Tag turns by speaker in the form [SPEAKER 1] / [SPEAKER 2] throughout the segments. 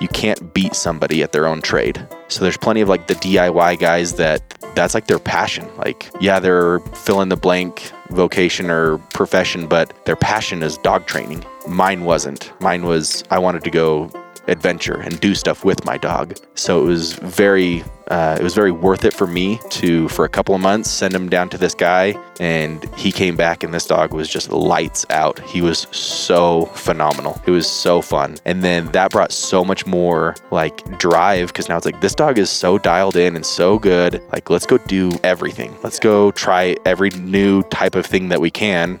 [SPEAKER 1] you can't beat somebody at their own trade. So there's plenty of like the DIY guys that that's like their passion. Like, yeah, they're fill in the blank vocation or profession, but their passion is dog training. Mine wasn't. Mine was I wanted to go adventure and do stuff with my dog. So it was very uh, it was very worth it for me to for a couple of months send him down to this guy and he came back and this dog was just lights out. He was so phenomenal. It was so fun. And then that brought so much more like drive because now it's like this dog is so dialed in and so good. Like let's go do everything. Let's go try every new type of thing that we can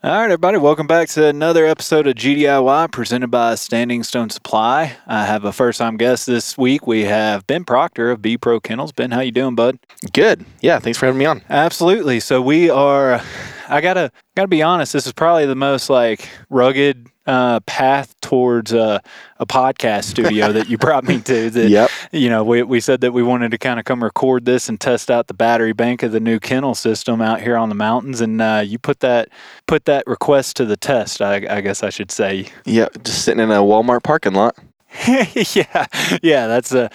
[SPEAKER 2] All right, everybody, welcome back to another episode of GDIY presented by Standing Stone Supply. I have a first-time guest this week. We have Ben Proctor of BPro Kennels. Ben, how you doing, bud?
[SPEAKER 1] good yeah thanks for having me on
[SPEAKER 2] Absolutely. So we are. I gotta gotta be honest. This is probably the most like rugged uh, path towards uh, a podcast studio that you brought me to. That
[SPEAKER 1] Yep.
[SPEAKER 2] you know, we we said that we wanted to kind of come record this and test out the battery bank of the new kennel system out here on the mountains, and uh, you put that put that request to the test. I, I guess I should say.
[SPEAKER 1] yeah just sitting in a walmart parking lot
[SPEAKER 2] yeah, yeah, that's a.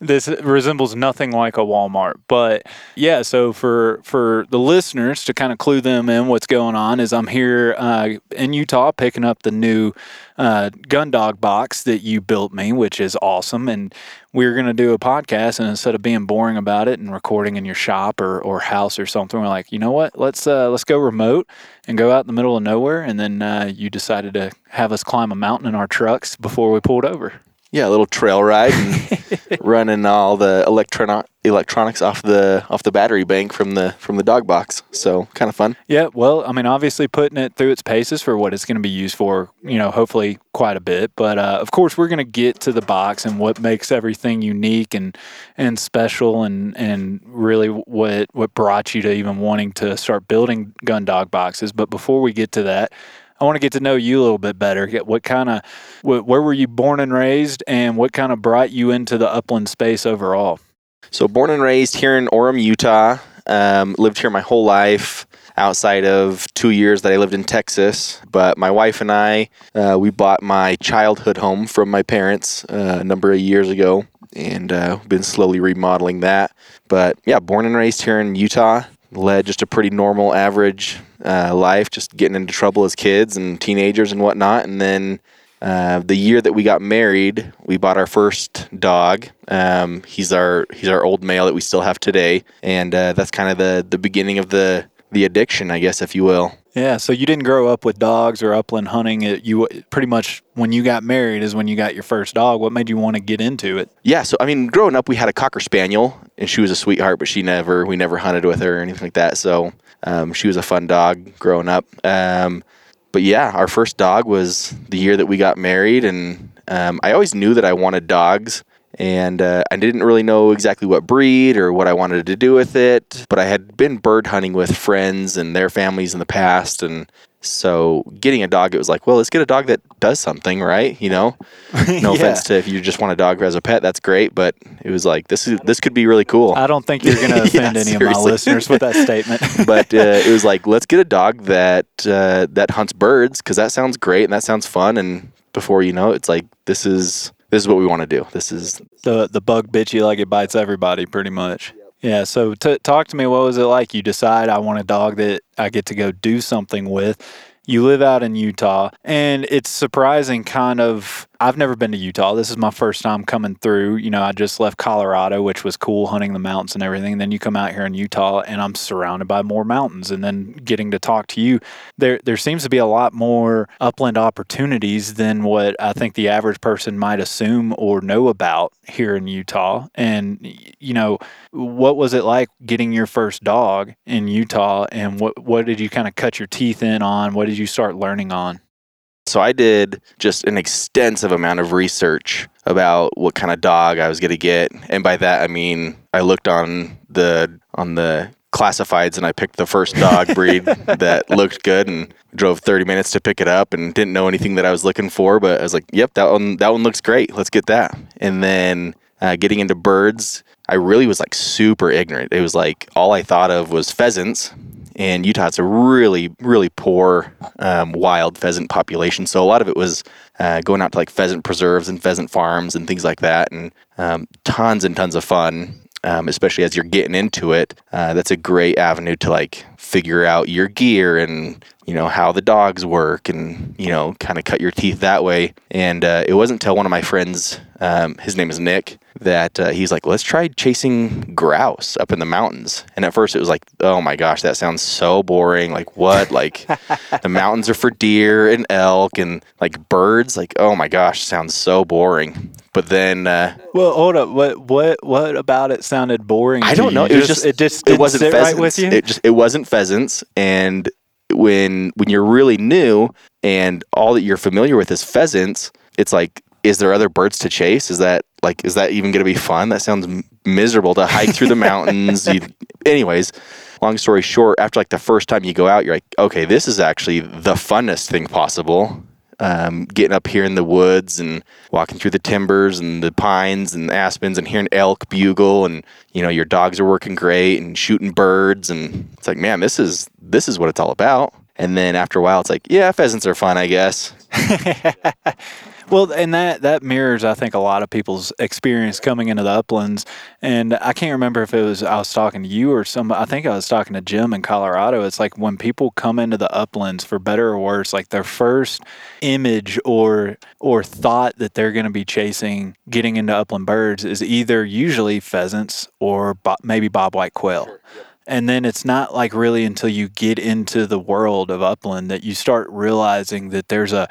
[SPEAKER 2] This resembles nothing like a Walmart, but yeah. So for for the listeners to kind of clue them in, what's going on is I'm here uh, in Utah picking up the new uh, gun dog box that you built me, which is awesome. And we are going to do a podcast, and instead of being boring about it and recording in your shop or, or house or something, we're like, you know what? Let's uh, let's go remote and go out in the middle of nowhere. And then uh, you decided to have us climb a mountain in our trucks before we pulled over.
[SPEAKER 1] Yeah, a little trail ride and running all the electronic electronics off the off the battery bank from the from the dog box. So kind of fun.
[SPEAKER 2] Yeah, well, I mean, obviously putting it through its paces for what it's going to be used for, you know, hopefully quite a bit. But uh, of course, we're going to get to the box and what makes everything unique and and special, and and really what what brought you to even wanting to start building gun dog boxes. But before we get to that. I want to get to know you a little bit better. Get what kind of, wh- where were you born and raised, and what kind of brought you into the upland space overall?
[SPEAKER 1] So born and raised here in Orem, Utah. Um, lived here my whole life. Outside of two years that I lived in Texas, but my wife and I, uh, we bought my childhood home from my parents uh, a number of years ago, and uh, been slowly remodeling that. But yeah, born and raised here in Utah. Led just a pretty normal, average uh, life, just getting into trouble as kids and teenagers and whatnot. And then uh, the year that we got married, we bought our first dog. Um, he's our he's our old male that we still have today, and uh, that's kind of the the beginning of the the addiction, I guess, if you will.
[SPEAKER 2] Yeah, so you didn't grow up with dogs or upland hunting. It, you pretty much when you got married is when you got your first dog. What made you want to get into it?
[SPEAKER 1] Yeah, so I mean, growing up, we had a cocker spaniel, and she was a sweetheart, but she never we never hunted with her or anything like that. So um, she was a fun dog growing up. Um, but yeah, our first dog was the year that we got married, and um, I always knew that I wanted dogs, and uh, I didn't really know exactly what breed or what I wanted to do with it. But I had been bird hunting with friends and their families in the past, and so getting a dog, it was like, well, let's get a dog that does something, right? You know, no
[SPEAKER 2] Yeah.
[SPEAKER 1] offense to if you just want a dog as a pet, that's great, but it was like this is this could be really cool.
[SPEAKER 2] I don't think you're going to
[SPEAKER 1] Yeah,
[SPEAKER 2] offend any of my listeners with that statement.
[SPEAKER 1] but uh, it was like let's get a dog that uh, that hunts birds because that sounds great and that sounds fun and before you know it, it's like this is this is what we want to do this is
[SPEAKER 2] the the bug bit you like it bites everybody, pretty much. Yeah. So t- talk to me. What was it like? You decide I want a dog that I get to go do something with. You live out in Utah, and it's surprising, kind of I've never been to Utah. This is my first time coming through. You know, I just left Colorado, which was cool hunting the mountains and everything. And then you come out here in Utah and I'm surrounded by more mountains and then getting to talk to you. There there seems to be a lot more upland opportunities than what I think the average person might assume or know about here in Utah. And you know, what was it like getting your first dog in Utah and what what did you kind of cut your teeth in on? What did you start learning on?
[SPEAKER 1] So I did just an extensive amount of research about what kind of dog I was going to get, and by that I mean I looked on the on the classifieds and I picked the first dog breed that looked good and drove 30 minutes to pick it up and didn't know anything that I was looking for, but I was like, "Yep, that one that one looks great. Let's get that." And then uh, getting into birds, I really was like super ignorant. It was like all I thought of was pheasants and Utah has a really, really poor um, wild pheasant population. So a lot of it was uh, going out to like pheasant preserves and pheasant farms and things like that, and um, tons and tons of fun. Um, especially as you're getting into it, uh, that's a great avenue to like figure out your gear and you know how the dogs work and you know kind of cut your teeth that way. And uh, it wasn't until one of my friends, um, his name is Nick, that uh, he's like, let's try chasing grouse up in the mountains. And at first it was like, oh my gosh, that sounds so boring. Like, what? like, the mountains are for deer and elk and like birds. Like, oh my gosh, sounds so boring. But then, uh,
[SPEAKER 2] well, hold up. What what what about it sounded boring?
[SPEAKER 1] I don't know.
[SPEAKER 2] You?
[SPEAKER 1] It was just
[SPEAKER 2] it just
[SPEAKER 1] it wasn't pheasants.
[SPEAKER 2] right with you.
[SPEAKER 1] It just it wasn't pheasants. And when when you're really new and all that you're familiar with is pheasants, it's like is there other birds to chase? Is that like is that even going to be fun? That sounds miserable to hike through the mountains. You, anyways, long story short, after like the first time you go out, you're like, okay, this is actually the funnest thing possible. Um, getting up here in the woods and walking through the timbers and the pines and aspens and hearing elk bugle and you know your dogs are working great and shooting birds and it's like man this is this is what it's all about. And then after a while it's like yeah pheasants are fun I guess
[SPEAKER 2] Well, and that that mirrors, I think, a lot of people's experience coming into the uplands. And I can't remember if it was I was talking to you or some. I think I was talking to Jim in Colorado. It's like when people come into the uplands, for better or worse, like their first image or or thought that they're going to be chasing, getting into upland birds, is either usually pheasants or bo- maybe bobwhite quail. And then it's not like really until you get into the world of upland that you start realizing that there's a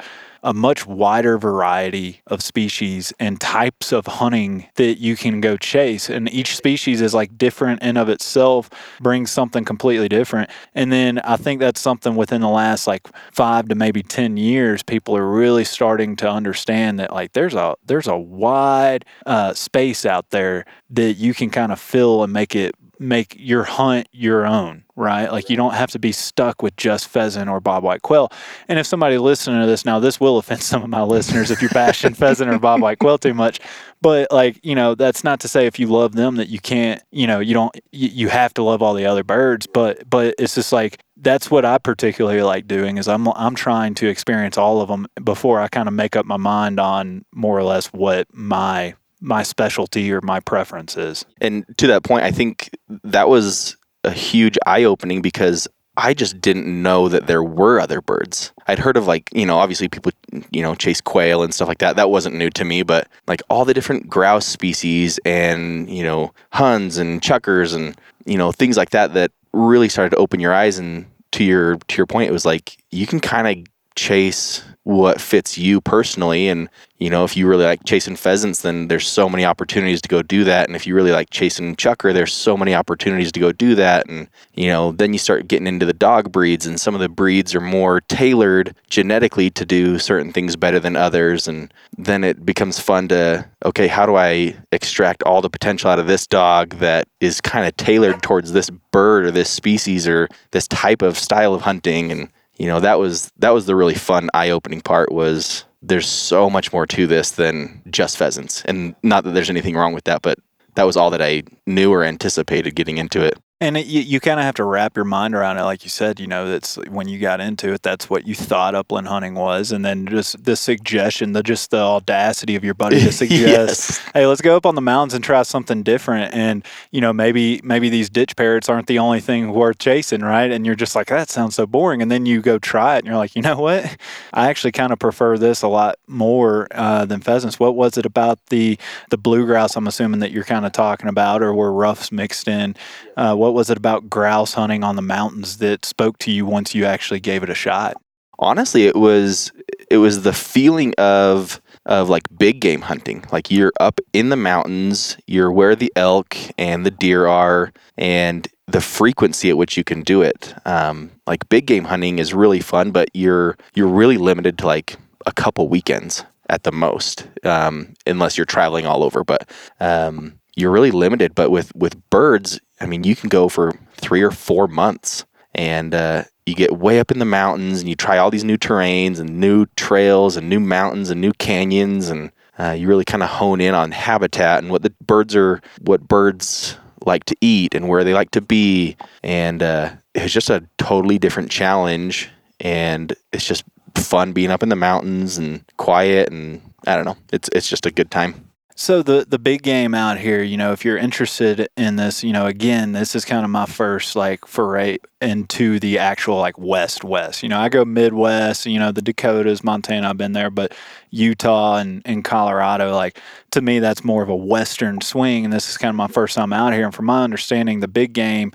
[SPEAKER 2] a much wider variety of species and types of hunting that you can go chase. And each species is like different in of itself, brings something completely different. And then I think that's something within the last like five to maybe 10 years, people are really starting to understand that like there's a, there's a wide uh, space out there that you can kind of fill and make it make your hunt your own, right? Like you don't have to be stuck with just pheasant or bobwhite quail. And if somebody listening to this now, this will offend some of my listeners if you're bashing pheasant or bobwhite quail too much. But like you know, that's not to say if you love them that you can't, you know, you don't, you, you have to love all the other birds. But but it's just like that's what I particularly like doing is I'm I'm trying to experience all of them before I kind of make up my mind on more or less what my my specialty or my preference is.
[SPEAKER 1] And to that point, I think that was a huge eye opening because I just didn't know that there were other birds. I'd heard of like, you know, obviously people, you know, chase quail and stuff like that. That wasn't new to me, but like all the different grouse species and, you know, huns and chukars and, you know, things like that that really started to open your eyes and to your to your point it was like you can kind of chase what fits you personally. And you know if you really like chasing pheasants then there's so many opportunities to go do that. And if you really like chasing chukar there's so many opportunities to go do that. And you know then you start getting into the dog breeds and some of the breeds are more tailored genetically to do certain things better than others. And then it becomes fun to okay how do i extract all the potential out of this dog that is kind of tailored towards this bird or this species or this type of style of hunting? And you know that was that was the really fun eye-opening part was there's so much more to this than just pheasants. And not that there's anything wrong with that but that was all that i knew or anticipated getting into it
[SPEAKER 2] And it, you, you kind of have to wrap your mind around it, like you said. You know, that's when you got into it. That's what you thought upland hunting was, and then just the suggestion, the just the audacity of your buddy to suggest,
[SPEAKER 1] Yes.
[SPEAKER 2] "Hey, let's go up on the mountains and try something different." And you know, maybe maybe these ditch parrots aren't the only thing worth chasing, right? And you're just like, "That sounds so boring," and then you go try it, and you're like, "You know what? I actually kind of prefer this a lot more uh, than pheasants." What was it about the the blue grouse? I'm assuming that you're kind of talking about, or were ruffs mixed in? Uh, what was it about grouse hunting on the mountains that spoke to you once you actually gave it a shot?
[SPEAKER 1] honestly it was it was the feeling of of like big game hunting like you're up in the mountains you're where the elk and the deer are and the frequency at which you can do it um, like big game hunting is really fun but you're you're really limited to like a couple weekends at the most um, unless you're traveling all over but um, you're really limited but with with birds i mean you can go for three or four months and uh, you get way up in the mountains and you try all these new terrains and new trails and new mountains and new canyons and uh, you really kind of hone in on habitat and what the birds are what birds like to eat and where they like to be. And uh, it's just a totally different challenge and it's just fun being up in the mountains and quiet and i don't know it's it's just a good time
[SPEAKER 2] So the the big game out here, you know, if you're interested in this, you know, again, this is kind of my first like foray into the actual like west west. You know, I go Midwest, you know, the Dakotas, Montana, I've been there, but Utah and, and Colorado, like to me that's more of a western swing and this is kind of my first time out here and from my understanding the big game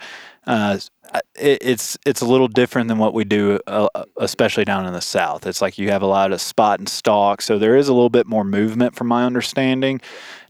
[SPEAKER 2] uh, it's it's a little different than what we do, uh, especially down in the south. It's like you have a lot of spot and stalk, so there is a little bit more movement, from my understanding,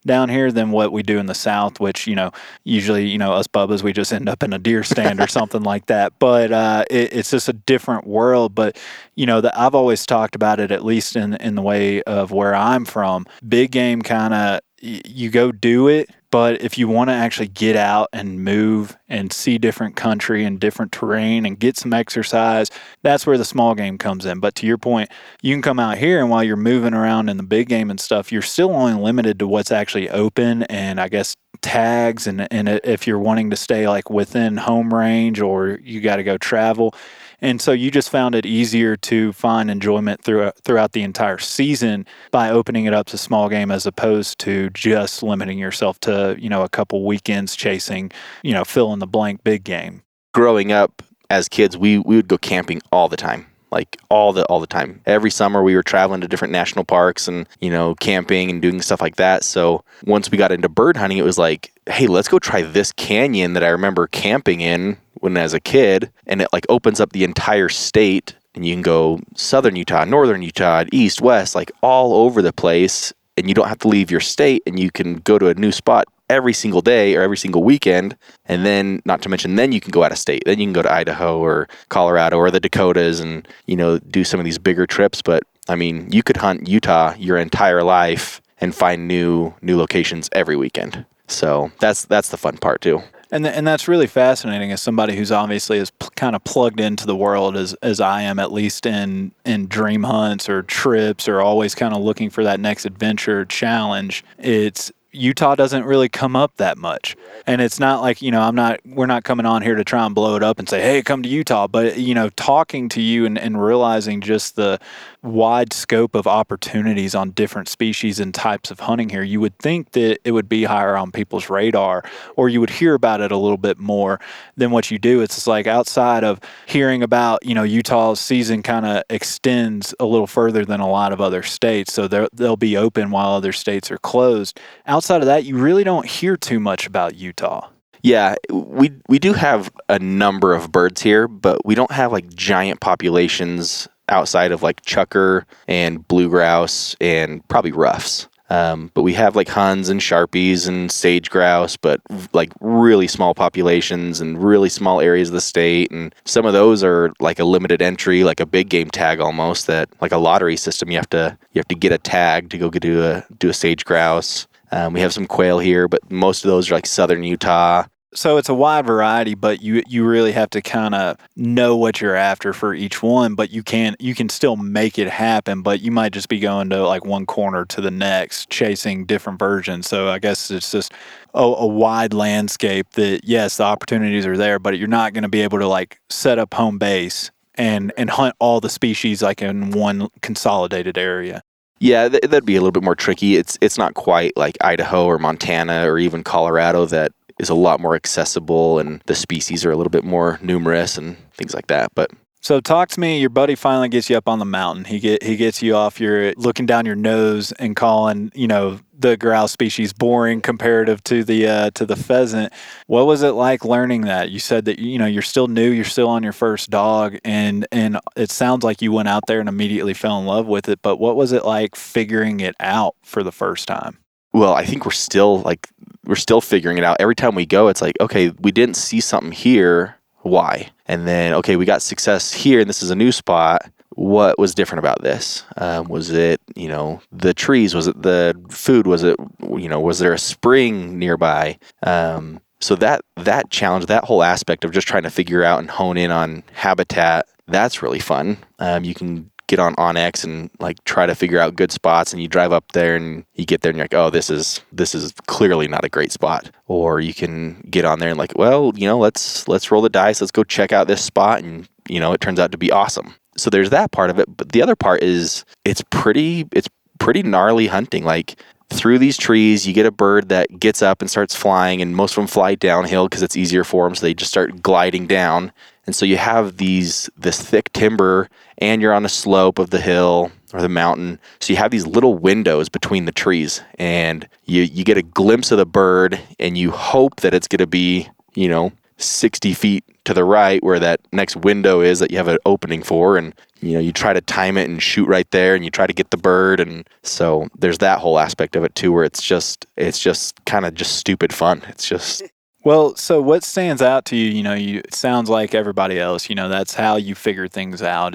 [SPEAKER 2] down here than what we do in the south. Which you know, usually you know us bubbas, we just end up in a deer stand or something like that. But uh, it, it's just a different world. But you know, that I've always talked about it, at least in in the way of where I'm from. Big game kind of you go do it but if you want to actually get out and move and see different country and different terrain and get some exercise, that's where the small game comes in. But to your point, you can come out here and while you're moving around in the big game and stuff, you're still only limited to what's actually open and I guess tags and and uh, if you're wanting to stay like within home range or you got to go travel and so you just found it easier to find enjoyment throughout uh, throughout the entire season by opening it up to small game as opposed to just limiting yourself to, you know, a couple weekends chasing, you know, fill in the blank big game.
[SPEAKER 1] growing up as kids, we we would go camping all the time. Like all the all the time. Every summer we were traveling to different national parks and, you know, camping and doing stuff like that. So once we got into bird hunting, it was like, hey, let's go try this canyon that I remember camping in when as a kid and it like opens up the entire state and you can go southern Utah, northern Utah, east, west, like all over the place and you don't have to leave your state and you can go to a new spot every single day or every single weekend and then not to mention then you can go out of state. Then you can go to idaho or colorado or the dakotas and you know do some of these bigger trips but i mean you could hunt utah your entire life and find new new locations every weekend. So that's that's the fun part too
[SPEAKER 2] And th- and that's really fascinating as somebody who's obviously as p- kind of plugged into the world as as I am, at least in in dream hunts or trips or always kind of looking for that next adventure challenge. It's Utah doesn't really come up that much. And it's not like, you know, I'm not, we're not coming on here to try and blow it up and say, hey, come to Utah. But, you know, talking to you and, and realizing just the wide scope of opportunities on different species and types of hunting here, you would think that it would be higher on people's radar or you would hear about it a little bit more than what you do. It's just like outside of hearing about, you know, Utah's season kind of extends a little further than a lot of other states. So they'll be open while other states are closed. Outside of that, you really don't hear too much about Utah.
[SPEAKER 1] Yeah, we we do have a number of birds here, but we don't have like giant populations outside of like chukar and blue grouse and probably ruffs. Um, but we have like huns and sharpies and sage grouse, but like really small populations and really small areas of the state. And some of those are like a limited entry, like a big game tag almost. That like a lottery system, you have to you have to get a tag to go get do a do a sage grouse. Um, we have some quail here, but most of those are like southern Utah.
[SPEAKER 2] So it's a wide variety, but you you really have to kind of know what you're after for each one. But you can you can still make it happen. But you might just be going to like one corner to the next, chasing different versions. So I guess it's just a, a wide landscape. That yes, the opportunities are there, but you're not going to be able to like set up home base and and hunt all the species like in one consolidated area.
[SPEAKER 1] Yeah, th- that'd be a little bit more tricky. It's it's not quite like Idaho or Montana or even Colorado that is a lot more accessible and the species are a little bit more numerous and things like that. But
[SPEAKER 2] So talk to me. Your buddy finally gets you up on the mountain. He get he gets you off your looking down your nose and calling you know the grouse species boring comparative to the uh, to the pheasant. What was it like learning that? You said that you know you're still new. You're still on your first dog, and and it sounds like you went out there and immediately fell in love with it. But what was it like figuring it out for the first time?
[SPEAKER 1] well, I think we're still like we're still figuring it out. Every time we go, it's like, okay, we didn't see something here. Why? And then, okay, we got success here, and this is a new spot. What was different about this? Um, was it, you know, the trees? Was it the food? Was it, you know, was there a spring nearby? Um, so that that challenge, that whole aspect of just trying to figure out and hone in on habitat, that's really fun. Um, you can get on onX and like try to figure out good spots and you drive up there and you get there and you're like oh this is this is clearly not a great spot. Or you can get on there and like well you know let's let's roll the dice let's go check out this spot and you know it turns out to be awesome. So there's that part of it but the other part is it's pretty it's pretty gnarly hunting. Like through these trees you get a bird that gets up and starts flying and most of them fly downhill because it's easier for them so they just start gliding down and so you have these this thick timber and you're on a slope of the hill or the mountain. So you have these little windows between the trees and you you get a glimpse of the bird and you hope that it's going to be, you know, 60 feet to the right where that next window is that you have an opening for. And you know you try to time it and shoot right there and you try to get the bird. And so there's that whole aspect of it too where it's just it's just kind of just stupid fun. It's just
[SPEAKER 2] Well, so what stands out to you? You know, you it sounds like everybody else. You know, that's how you figure things out.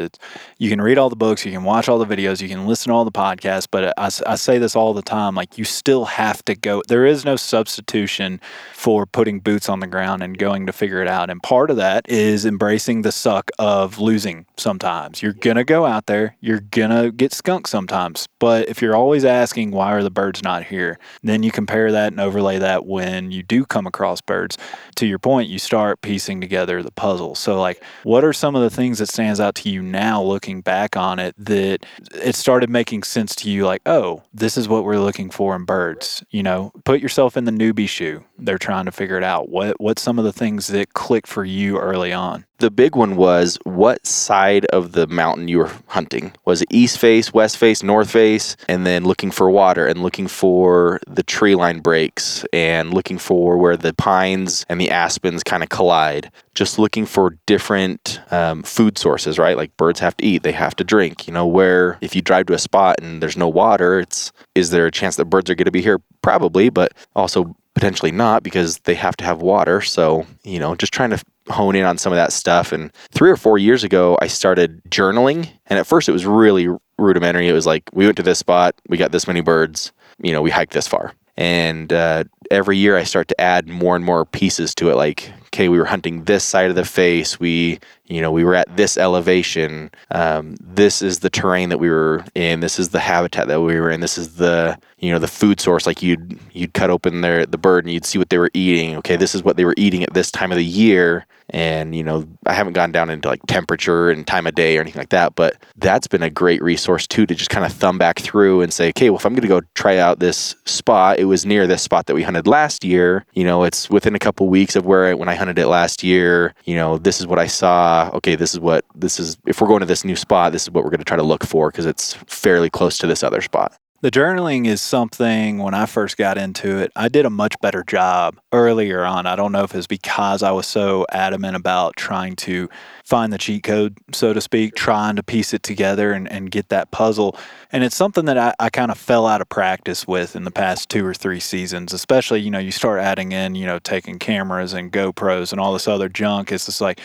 [SPEAKER 2] You can read all the books, you can watch all the videos, you can listen to all the podcasts. But I say this all the time: like you still have to go. There is no substitution for putting boots on the ground and going to figure it out. And part of that is embracing the suck of losing. Sometimes you're gonna go out there, you're gonna get skunked sometimes. But if you're always asking why are the birds not here, then you compare that and overlay that when you do come across birds birds. To your point, you start piecing together the puzzle. So, like, what are some of the things that stands out to you now, looking back on it, that it started making sense to you? Like, oh, this is what we're looking for in birds. You know, put yourself in the newbie shoe. They're trying to figure it out. What what's some of the things that clicked for you early on?
[SPEAKER 1] The big one was what side of the mountain you were hunting. Was it east face, west face, north face? And then looking for water and looking for the tree line breaks and looking for where the pines and the aspens kind of collide. Just looking for different um, food sources, right? Like birds have to eat, they have to drink. You know, where if you drive to a spot and there's no water, it's is there a chance that birds are going to be here? Probably, but also potentially not because they have to have water. So, you know, just trying to hone in on some of that stuff. And three or four years ago, I started journaling. And at first, it was really rudimentary. It was like, we went to this spot, we got this many birds, you know, we hiked this far. And uh, every year, I start to add more and more pieces to it. Like, okay, we were hunting this side of the face. We, you know, we were at this elevation. Um, this is the terrain that we were in. This is the habitat that we were in. This is the, you know, the food source. Like you'd you'd cut open their the bird and you'd see what they were eating. Okay, this is what they were eating at this time of the year. And you know, I haven't gone down into like temperature and time of day or anything like that, but that's been a great resource too to just kind of thumb back through and say, okay, well, if I'm going to go try out this spot, it was near this spot that we hunted last year. You know, it's within a couple weeks of where I, when I hunted it last year. You know, this is what I saw. Uh, okay, this is what this is. If we're going to this new spot, this is what we're going to try to look for because it's fairly close to this other spot.
[SPEAKER 2] The journaling is something when I first got into it, I did a much better job earlier on. I don't know if it's because I was so adamant about trying to find the cheat code, so to speak, trying to piece it together and, and get that puzzle. And it's something that I, I kind of fell out of practice with in the past two or three seasons, especially, you know, you start adding in, you know, taking cameras and GoPros and all this other junk. It's just like,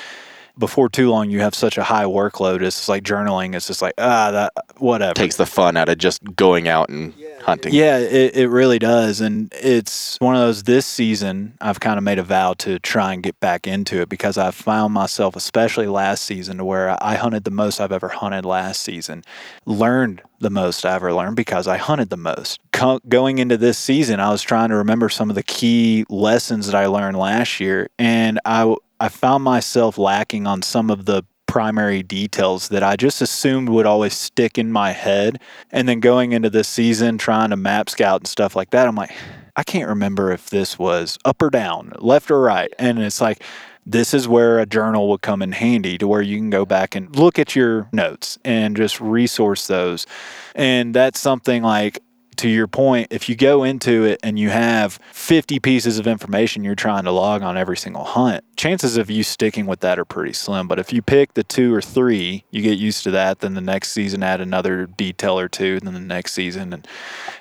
[SPEAKER 2] before too long you have such a high workload it's just like journaling it's just like ah that whatever
[SPEAKER 1] Takes the fun out of just going out and hunting.
[SPEAKER 2] Yeah, it, it really does. And it's one of those this season, I've kind of made a vow to try and get back into it because I found myself, especially last season, to where I hunted the most I've ever hunted last season, learned the most I ever learned because I hunted the most. Co- going into this season, I was trying to remember some of the key lessons that I learned last year, and I, I found myself lacking on some of the primary details that I just assumed would always stick in my head. And then going into this season, trying to map scout and stuff like that, I'm like, I can't remember if this was up or down, left or right. And it's like, this is where a journal would come in handy to where you can go back and look at your notes and just resource those. And that's something like to your point, if you go into it and you have 50 pieces of information you're trying to log on every single hunt, chances of you sticking with that are pretty slim. But if you pick the two or three, you get used to that. Then the next season, add another detail or two, then the next season, and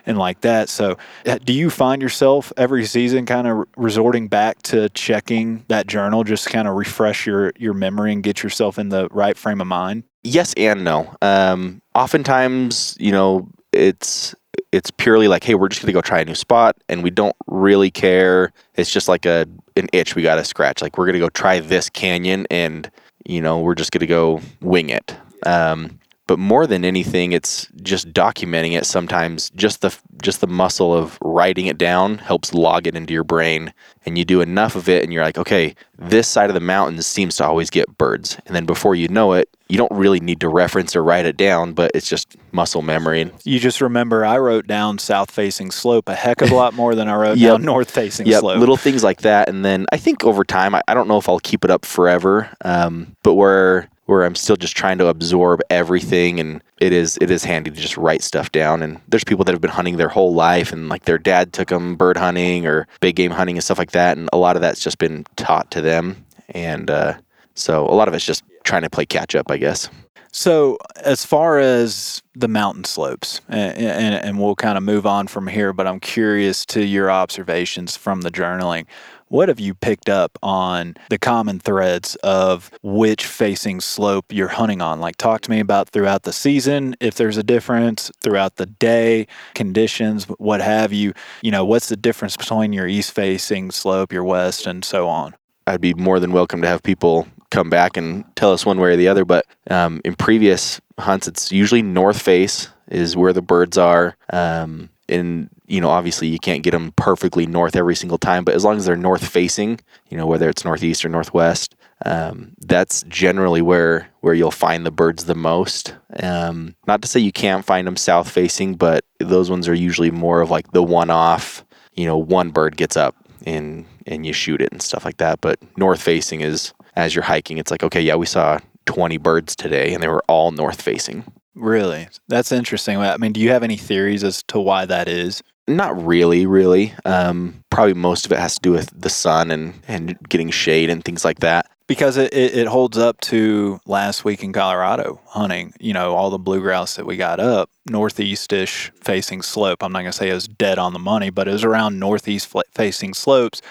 [SPEAKER 2] and like that. So, uh, do you find yourself every season kind of resorting back to checking that journal, just kind of refresh your your memory and get yourself in the right frame of mind?
[SPEAKER 1] Yes and no. Um, oftentimes, you know, it's it's purely like, hey, we're just gonna go try a new spot, and we don't really care. It's just like a an itch we got to scratch. Like we're gonna go try this canyon, and you know, we're just gonna go wing it. Um, but more than anything, it's just documenting it. Sometimes just the just the muscle of writing it down helps log it into your brain, and you do enough of it, and you're like, okay, this side of the mountains seems to always get birds, and then before you know it, you don't really need to reference or write it down, but it's just muscle memory.
[SPEAKER 2] You just remember I wrote down south facing slope a heck of a lot more than I wrote
[SPEAKER 1] Yep.
[SPEAKER 2] down north facing
[SPEAKER 1] Yep,
[SPEAKER 2] slope.
[SPEAKER 1] little things like that, and then I think over time, I, I don't know if I'll keep it up forever, um, but where where I'm still just trying to absorb everything, and it is it is handy to just write stuff down. And there's people that have been hunting their whole life, and like their dad took them bird hunting or big game hunting and stuff like that, and a lot of that's just been taught to them, and uh, so a lot of it's just trying to play catch up, I guess.
[SPEAKER 2] So, as far as the mountain slopes, and, and, and we'll kind of move on from here, but I'm curious to your observations from the journaling. What have you picked up on the common threads of which facing slope you're hunting on? Like, talk to me about throughout the season, if there's a difference throughout the day, conditions, what have you. You know, what's the difference between your east facing slope, your west, and so on?
[SPEAKER 1] I'd be more than welcome to have people come back and tell us one way or the other. But um, in previous hunts, it's usually north face is where the birds are. Um, and you know, obviously, you can't get them perfectly north every single time, but as long as they're north facing, you know, whether it's northeast or northwest, um, that's generally where where you'll find the birds the most. Um, not to say you can't find them south facing, but those ones are usually more of like the one off. You know, one bird gets up and and you shoot it and stuff like that. But north facing is as you're hiking, it's like okay, yeah, we saw 20 birds today, and they were all north facing.
[SPEAKER 2] Really? That's interesting. I mean, do you have any theories as to why that is?
[SPEAKER 1] Not really, really. Um, probably most of it has to do with the sun and, and getting shade and things like that.
[SPEAKER 2] Because it, it, it holds up to last week in Colorado hunting, you know, all the blue grouse that we got up, northeastish facing slope. I'm not going to say it was dead on the money, but it was around northeast facing slopes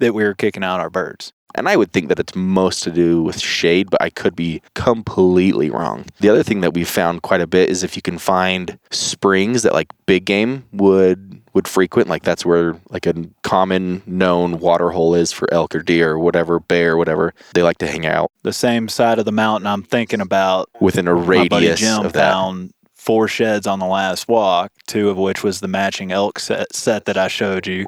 [SPEAKER 2] that we were kicking out our birds.
[SPEAKER 1] And I would think that it's most to do with shade, but I could be completely wrong. The other thing that we've found quite a bit is if you can find springs that like big game would would frequent, like that's where like a common known water hole is for elk or deer or whatever, bear, whatever. They like to hang out
[SPEAKER 2] The same side of the mountain I'm thinking about
[SPEAKER 1] within a
[SPEAKER 2] my buddy
[SPEAKER 1] radius
[SPEAKER 2] Jim
[SPEAKER 1] of that.
[SPEAKER 2] four sheds on the last walk, two of which was the matching elk set, set that I showed you.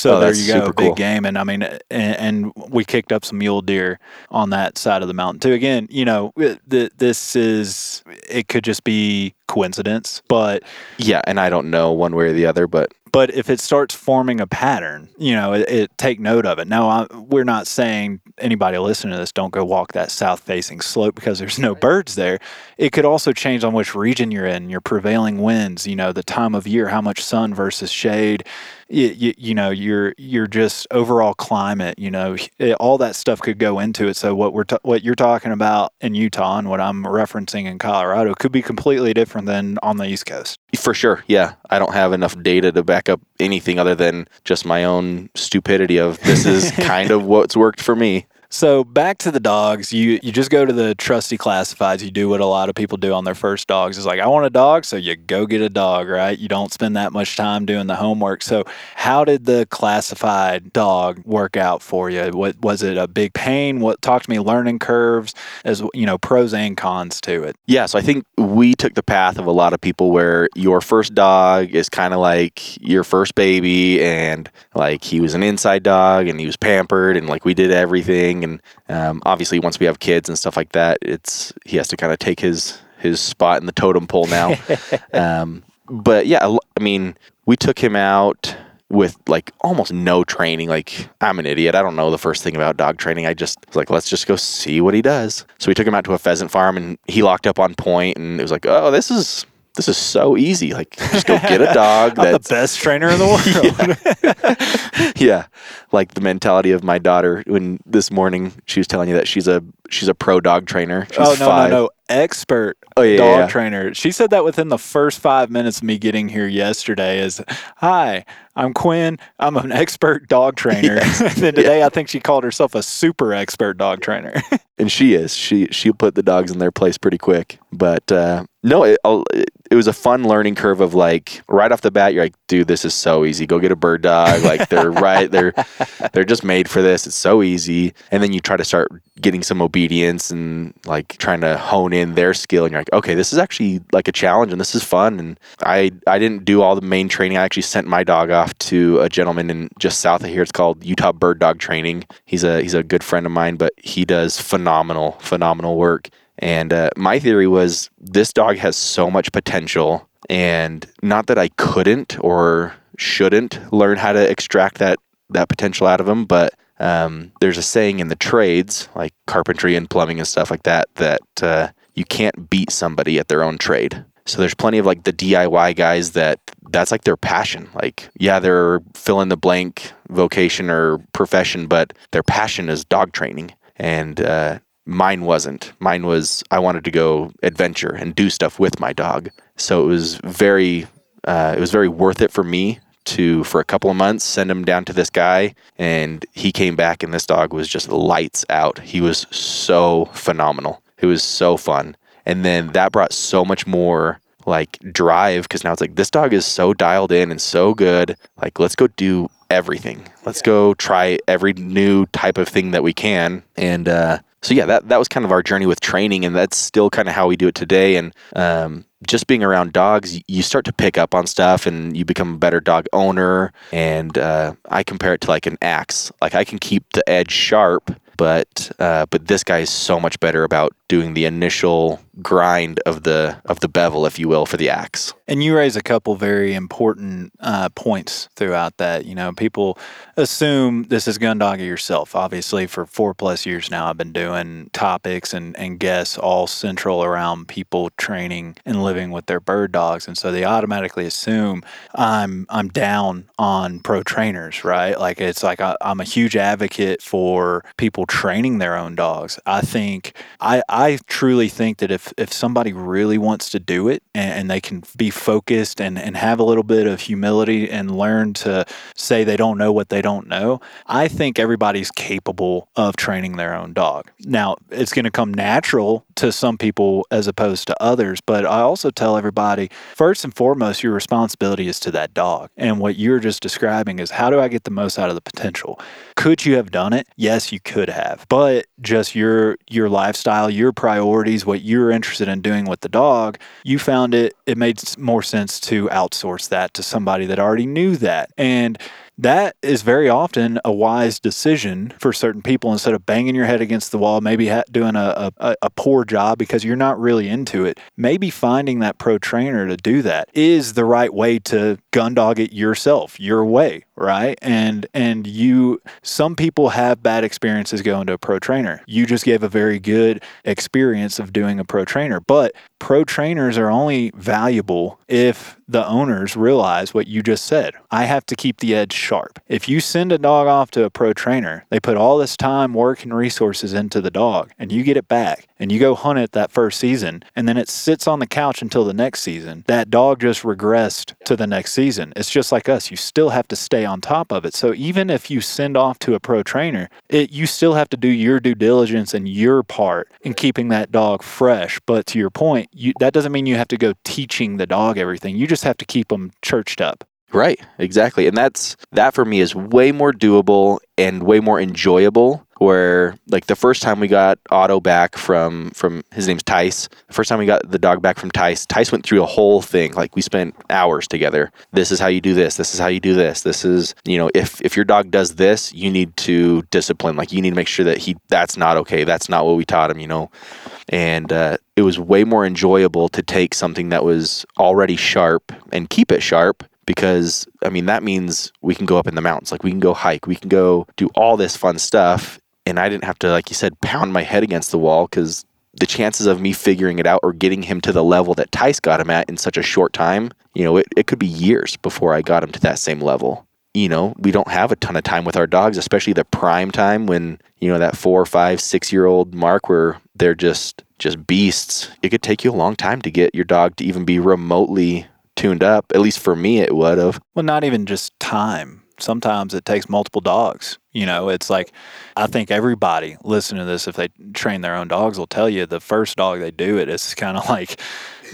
[SPEAKER 2] So
[SPEAKER 1] Oh,
[SPEAKER 2] there you go,
[SPEAKER 1] super
[SPEAKER 2] big
[SPEAKER 1] cool.
[SPEAKER 2] game, and I mean, and, and we kicked up some mule deer on that side of the mountain too. Again, you know, uh, th- this is it could just be coincidence, but
[SPEAKER 1] Yeah, and I don't know one way or the other, but
[SPEAKER 2] but if it starts forming a pattern, you know, it, it take note of it. Now, I, we're not saying anybody listening to this don't go walk that south-facing slope because there's no birds there. It could also change on which region you're in, your prevailing winds, you know, the time of year, how much sun versus shade. You, you, you know, your your just overall climate. You know, it, all that stuff could go into it. So what we're ta- what you're talking about in Utah and what I'm referencing in Colorado could be completely different than on the East Coast.
[SPEAKER 1] For sure, yeah. I don't have enough data to back up anything other than just my own stupidity of this is kind of what's worked for me.
[SPEAKER 2] So back to the dogs. You you just go to the trusty classifieds. You do what a lot of people do on their first dogs. It's like I want a dog, so you go get a dog, right? You don't spend that much time doing the homework. So how did the classified dog work out for you? What was it a big pain? What talk to me learning curves as you know pros and cons to it.
[SPEAKER 1] Yeah, so I think we took the path of a lot of people where your first dog is kind of like your first baby and like he was an inside dog and he was pampered and like we did everything and um, obviously once we have kids and stuff like that it's he has to kind of take his his spot in the totem pole now um, but yeah i mean we took him out with like almost no training. Like I'm an idiot. I don't know the first thing about dog training. I just was like, let's just go see what he does. So we took him out to a pheasant farm and he locked up on point and it was like, oh, this is this is so easy. Like, just go get a dog.
[SPEAKER 2] that's the best trainer in the
[SPEAKER 1] world. yeah. yeah. like the mentality of my daughter when this morning she was telling you that she's a she's a pro dog trainer. She's
[SPEAKER 2] oh no five. no no expert oh, yeah, dog yeah. trainer. She said that within the first five minutes of me getting here yesterday. Is hi, I'm Quinn. I'm an expert dog trainer. Yes. and then today, yeah. I think she called herself a super expert dog trainer.
[SPEAKER 1] and she is. She she'll put the dogs in their place pretty quick. But uh, no, it, it was a fun learning curve of like right off the bat, you're like, dude, this is so easy. Go get a bird dog. Like they're right, they're they're just made for this. It's so easy. And then you try to start getting some obedience and like trying to hone in their skill and you're like okay this is actually like a challenge and this is fun and i i didn't do all the main training i actually sent my dog off to a gentleman in just south of here. It's called utah bird dog training. He's a he's a good friend of mine but he does phenomenal phenomenal work. And uh, my theory was this dog has so much potential and not that i couldn't or shouldn't learn how to extract that that potential out of him but um, there's a saying in the trades, like carpentry and plumbing and stuff like that, that uh, you can't beat somebody at their own trade. So there's plenty of like the DIY guys that that's like their passion. Like, yeah, they're fill in the blank vocation or profession, but their passion is dog training. And uh, mine wasn't. Mine was I wanted to go adventure and do stuff with my dog. So it was very, uh, it was very worth it for me to for a couple of months send him down to this guy and he came back and this dog was just lights out he was so phenomenal it was so fun and then that brought so much more like drive because now it's like this dog is so dialed in and so good like let's go do everything let's go try every new type of thing that we can and uh so yeah, that that was kind of our journey with training, and that's still kind of how we do it today. And um, just being around dogs, you start to pick up on stuff, and you become a better dog owner. And uh, I compare it to like an axe. Like I can keep the edge sharp, but uh, but this guy is so much better about doing the initial grind of the of the bevel, if you will, for the axe.
[SPEAKER 2] And you raise a couple very important uh, points throughout that. You know, people assume this is gun doggy yourself. Obviously, for four plus years now, I've been doing topics and and guests all central around people training and living with their bird dogs, and so they automatically assume I'm I'm down on pro trainers, right? Like it's like I, I'm a huge advocate for people training their own dogs. I think I I truly think that if if somebody really wants to do it and, and, they can be focused and and have a little bit of humility and learn to say they don't know what they don't know, I think everybody's capable of training their own dog. Now, it's going to come natural to some people as opposed to others, but I also tell everybody first and foremost your responsibility is to that dog. And what you're just describing is how do I get the most out of the potential? Could you have done it? Yes, you could have have. But just your your lifestyle, your priorities, what you're interested in doing with the dog, you found it it made more sense to outsource that to somebody that already knew that. And that is very often a wise decision for certain people instead of banging your head against the wall, maybe ha- doing a, a, a, poor job because you're not really into it. Maybe finding that pro trainer to do that is the right way to gun dog it yourself, your way, right? And and you some people have bad experiences going to a pro trainer. You just gave a very good experience of doing a pro trainer, but pro trainers are only valuable if the owners realize what you just said. I have to keep the edge sharp. If you send a dog off to a pro trainer, they put all this time, work, and resources into the dog, and you get it back, and you go hunt it that first season, and then it sits on the couch until the next season, that dog just regressed to the next season. It's just like us. You still have to stay on top of it. So even if you send off to a pro trainer, it, you still have to do your due diligence and your part in keeping that dog fresh. But to your point, you, that doesn't mean you have to go teaching the dog everything. You just have to keep them churched up.
[SPEAKER 1] Right, exactly. And that's that for me is way more doable and way more enjoyable where like the first time we got Otto back from from his name's Tice. The first time we got the dog back from Tice, Tice went through a whole thing. Like we spent hours together. This is how you do this. This is how you do this. This is you know if if your dog does this, you need to discipline. Like you need to make sure that he that's not okay. That's not what we taught him. You know, and uh, it was way more enjoyable to take something that was already sharp and keep it sharp because I mean that means we can go up in the mountains, like we can go hike, we can go do all this fun stuff, and I didn't have to, like you said, pound my head against the wall because the chances of me figuring it out or getting him to the level that Tice got him at in such a short time, you know, it, it could be years before I got him to that same level. You know, we don't have a ton of time with our dogs, especially the prime time when, you know, that four, five, six year old mark where they're just just beasts. It could take you a long time to get your dog to even be remotely tuned up. At least for me, it would have.
[SPEAKER 2] Well, not even just time. Sometimes it takes multiple dogs. You know, it's like I think everybody listening to this, if they train their own dogs, will tell you the first dog they do it, it is kind of like,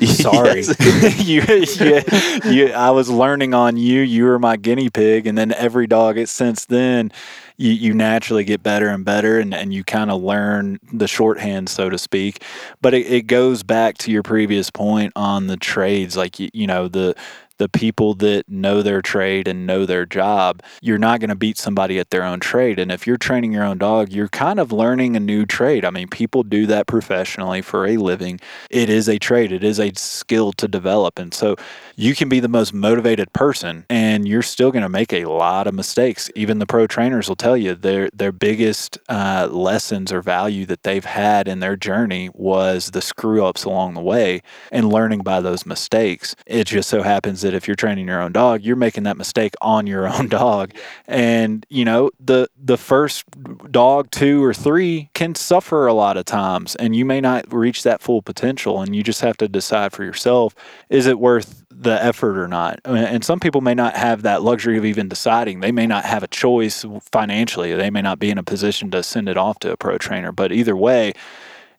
[SPEAKER 2] sorry, you, you, you, I was learning on you. You were my guinea pig, and then every dog it since then you, you naturally get better and better and, and you kind of learn the shorthand, so to speak. But it, it goes back to your previous point on the trades, like, you, you know, the, the people that know their trade and know their job, you're not going to beat somebody at their own trade. And if you're training your own dog, you're kind of learning a new trade. I mean, people do that professionally for a living. It is a trade, it is a skill to develop. And so you can be the most motivated person and you're still going to make a lot of mistakes. Even the pro trainers will tell you their their biggest uh, lessons or value that they've had in their journey was the screw ups along the way and learning by those mistakes. It just so happens that if you're training your own dog, you're making that mistake on your own dog. And, you know, the the first dog, two or three can suffer a lot of times and you may not reach that full potential and you just have to decide for yourself, is it worth the effort or not. And some people may not have that luxury of even deciding. They may not have a choice financially. They may not be in a position to send it off to a pro trainer. But either way,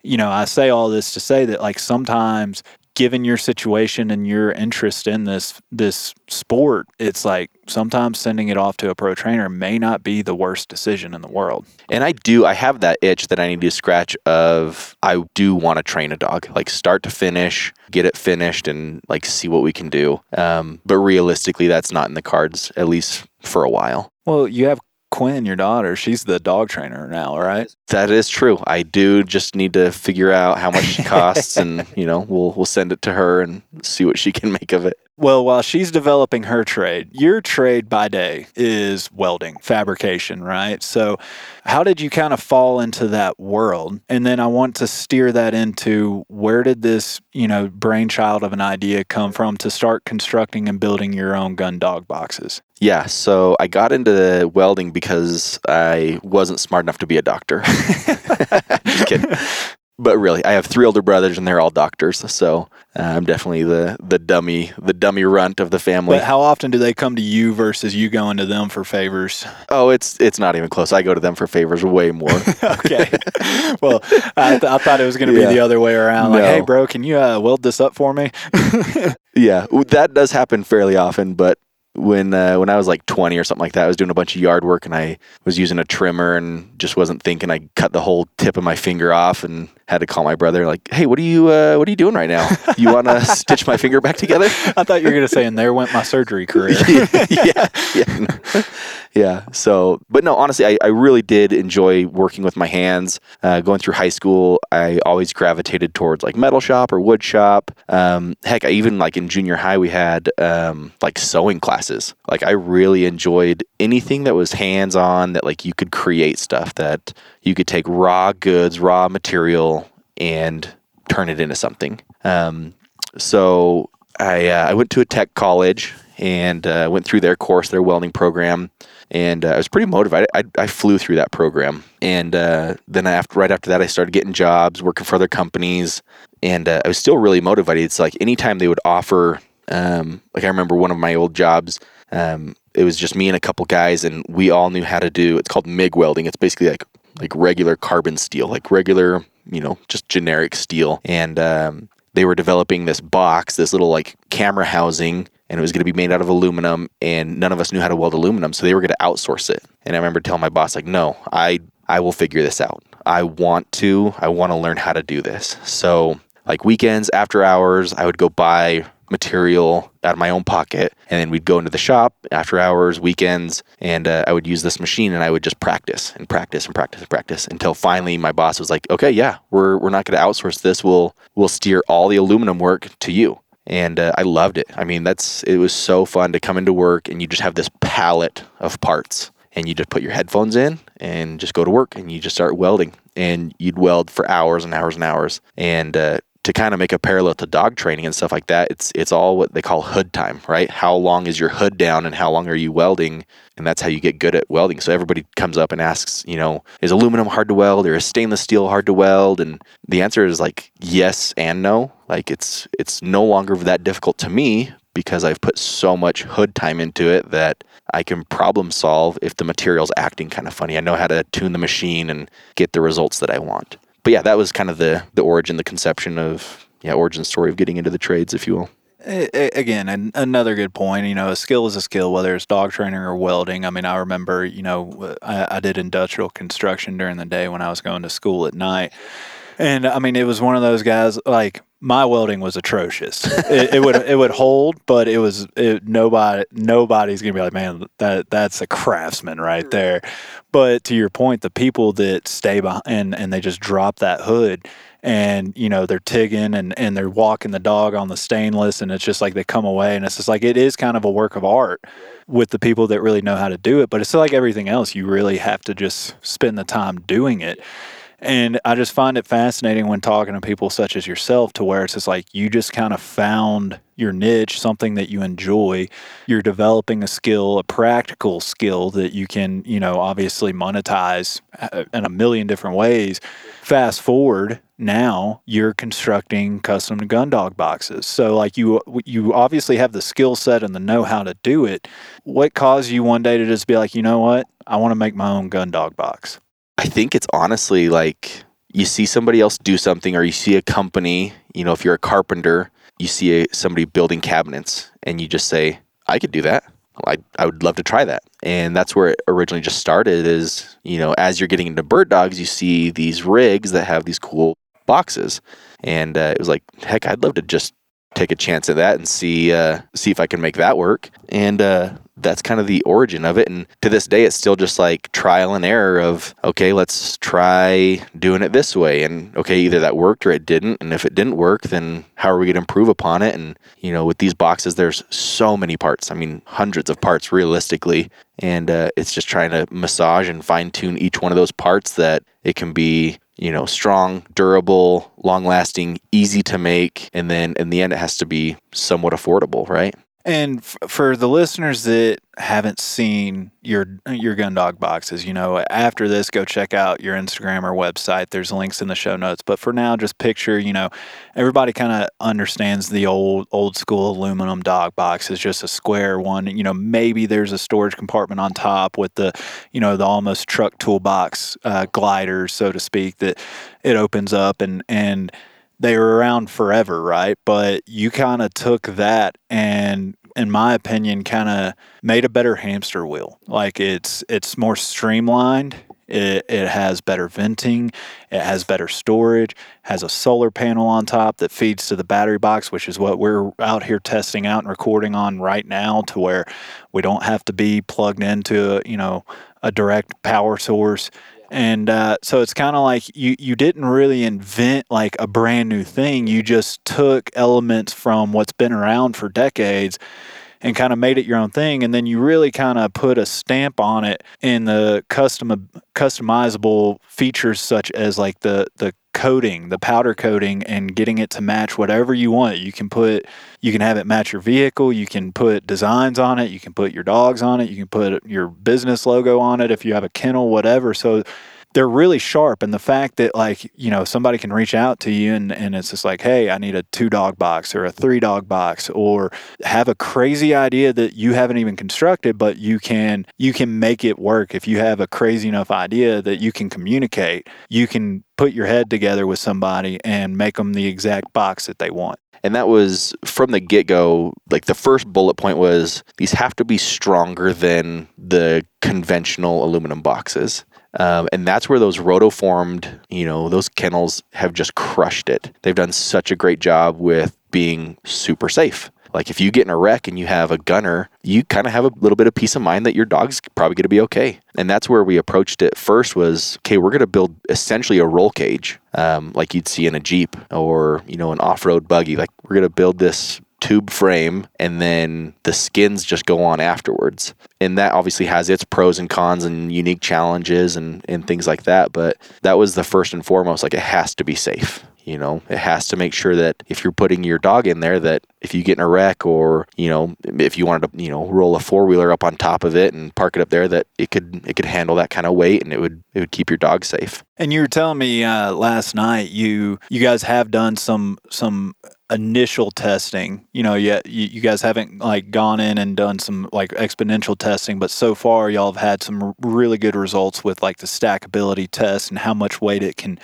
[SPEAKER 2] you know, I say all this to say that like sometimes given your situation and your interest in this this sport, it's like sometimes sending it off to a pro trainer may not be the worst decision in the world.
[SPEAKER 1] And I do I have that itch that I need to scratch of I do want to train a dog, like start to finish, get it finished and like see what we can do. Um, but realistically that's not in the cards, at least for a while.
[SPEAKER 2] Well, you have Quinn, your daughter, she's the dog trainer now, right?
[SPEAKER 1] That is true. I do just need to figure out how much she costs and, you know, we'll we'll send it to her and see what she can make of it.
[SPEAKER 2] Well, while she's developing her trade, your trade by day is welding, fabrication, right? So, how did you kind of fall into that world? And then I want to steer that into where did this, you know, brainchild of an idea come from to start constructing and building your own gun dog boxes?
[SPEAKER 1] Yeah, so I got into welding because I wasn't smart enough to be a doctor. Just kidding. But really, I have three older brothers, and they're all doctors. So uh, I'm definitely the the dummy the dummy runt of the family.
[SPEAKER 2] But how often do they come to you versus you going to them for favors?
[SPEAKER 1] Oh, it's it's not even close. I go to them for favors way more.
[SPEAKER 2] okay. well, I, th- I, thought it was going to be the other way around. Like, no. hey, bro, can you uh, weld this up for me?
[SPEAKER 1] yeah, that does happen fairly often, but when uh, when I was like 20 or something like that, I was doing a bunch of yard work and I was using a trimmer and just wasn't thinking. I cut the whole tip of my finger off and had to call my brother like, "Hey, what are you uh, what are you doing right now? You want to stitch my finger back together?"
[SPEAKER 2] I thought you were gonna say, "And there went my surgery career."
[SPEAKER 1] yeah, yeah, yeah. So, but no, honestly, I, I really did enjoy working with my hands. Uh, going through high school, I always gravitated towards like metal shop or wood shop. Um, heck, I even like in junior high we had um, like sewing classes. Like I really enjoyed anything that was hands on that like you could create stuff that you could take raw goods, raw material, and turn it into something. Um, so I uh, I went to a tech college and uh, went through their course, their welding program, and uh, I was pretty motivated. I, I flew through that program, and uh, then after right after that, I started getting jobs, working for other companies, and uh, I was still really motivated. It's like anytime they would offer, um, like I remember one of my old jobs. Um, it was just me and a couple guys, and we all knew how to do. It's called MIG welding. It's basically like like regular carbon steel, like regular, you know, just generic steel. And um, they were developing this box, this little like camera housing, and it was going to be made out of aluminum. And none of us knew how to weld aluminum, so they were going to outsource it. And I remember telling my boss, like, no, I I will figure this out. I want to. I want to learn how to do this. So like weekends, after hours, I would go buy material out of my own pocket and then we'd go into the shop after hours weekends and uh, i would use this machine and i would just practice and practice and practice and practice until finally my boss was like okay yeah we're, we're not going to outsource this. We'll we'll steer all the aluminum work to you. And uh, i loved it. I mean that's it was so fun to come into work and you just have this palette of parts and you just put your headphones in and just go to work and you just start welding. And you'd weld for hours and hours and hours. And uh, to kind of make a parallel to dog training and stuff like that, it's it's all what they call hood time, right? How long is your hood down and how long are you welding? And that's how you get good at welding. So everybody comes up and asks, you know, is aluminum hard to weld or is stainless steel hard to weld? And the answer is like yes and no. Like it's it's no longer that difficult to me because I've put so much hood time into it that I can problem solve if the material's acting kind of funny. I know how to tune the machine and get the results that I want but yeah, that was kind of the the origin, the conception of yeah, origin story of getting into the trades, if you will.
[SPEAKER 2] Again, and another good point. You know, a skill is a skill, whether it's dog training or welding. I mean, I remember, you know, I, I did industrial construction during the day when I was going to school at night, and I mean, it was one of those guys like my welding was atrocious. it, it, would it would hold, but it was it, nobody nobody's gonna be like, man, that that's a craftsman right there. But to your point, the people that stay behind and, and they just drop that hood and you know they're tigging and and they're walking the dog on the stainless and it's just like they come away and it's just like it is kind of a work of art with the people that really know how to do it but it's like everything else you really have to just spend the time doing it and I just find it fascinating when talking to people such as yourself to where it's just like you just kind of found your niche, something that you enjoy. You're developing a skill, a practical skill that you can, you know, obviously monetize uh, in a million different ways. Fast forward, now you're constructing custom gun dog boxes. So like you you obviously have the skill set and the know how to do it. What caused you one day to just be like, "You know what? I want to make my own gun dog box."
[SPEAKER 1] I think it's honestly like you see somebody else do something or you see a company, you know, if you're a carpenter, you see a, somebody building cabinets and you just say, I could do that. I, I would love to try that. And that's where it originally just started is, you know, as you're getting into bird dogs, you see these rigs that have these cool boxes. And uh, it was like, heck, I'd love to just take a chance at that and see uh, see if I can make that work. And uh, that's kind of the origin of it. And to this day, it's still just like trial and error of okay, let's try doing it this way. And okay, either that worked or it didn't. And if it didn't work, then how are we going to improve upon it? And you know, with these boxes, there's so many parts. I mean, hundreds of parts realistically. And uh, it's just trying to massage and fine tune each one of those parts that it can be you know, strong, durable, long lasting, easy to make. And then in the end, it has to be somewhat affordable, right?
[SPEAKER 2] And f- for the listeners that haven't seen your your gun dog boxes, you know, after this, go check out your Instagram or website. There's links in the show notes. But for now, just picture, you know, everybody kind of understands the old old school aluminum dog box is just a square one. You know, maybe there's a storage compartment on top with the, you know, the almost truck toolbox uh, gliders, so to speak, that it opens up and and they were around forever, right? But you kind of took that and in my opinion kind of made a better hamster wheel. Like it's it's more streamlined. It, it has better venting. It has better storage. Has a solar panel on top that feeds to the battery box, which is what we're out here testing out and recording on right now, to where we don't have to be plugged into you know a direct power source and uh, so it's kind of like you you didn't really invent like a brand new thing. You just took elements from what's been around for decades and kind of made it your own thing. And then you really kind of put a stamp on it in the custom customizable features such as like the the coating, the powder coating, and getting it to match whatever you want. You can put, you can have it match your vehicle. You can put designs on it. You can put your dogs on it. You can put your business logo on it if you have a kennel, whatever. So they're really sharp and the fact that like you know somebody can reach out to you and, and it's just like hey i need a two dog box or a three dog box or have a crazy idea that you haven't even constructed but you can you can make it work if you have a crazy enough idea that you can communicate you can put your head together with somebody and make them the exact box that they want
[SPEAKER 1] and that was from the get go. Like the first bullet point was these have to be stronger than the conventional aluminum boxes. Um, and that's where those rotoformed, you know, those kennels have just crushed it. They've done such a great job with being super safe. Like if you get in a wreck and you have a gunner, you kind of have a little bit of peace of mind that your dog's probably going to be okay. And that's where we approached it first was, okay, we're going to build essentially a roll cage, um, like you'd see in a Jeep or, you know, an off-road buggy. Like we're going to build this tube frame and then the skins just go on afterwards. And that obviously has its pros and cons and unique challenges and, and things like that. But that was the first and foremost, like it has to be safe. You know, it has to make sure that if you're putting your dog in there, that if you get in a wreck or you know if you wanted to you know roll a four wheeler up on top of it and park it up there, that it could it could handle that kind of weight and it would it would keep your dog safe.
[SPEAKER 2] And you were telling me uh, last night you you guys have done some some initial testing. You know, yet you, you guys haven't like gone in and done some like exponential testing, but so far y'all have had some really good results with like the stackability test and how much weight it can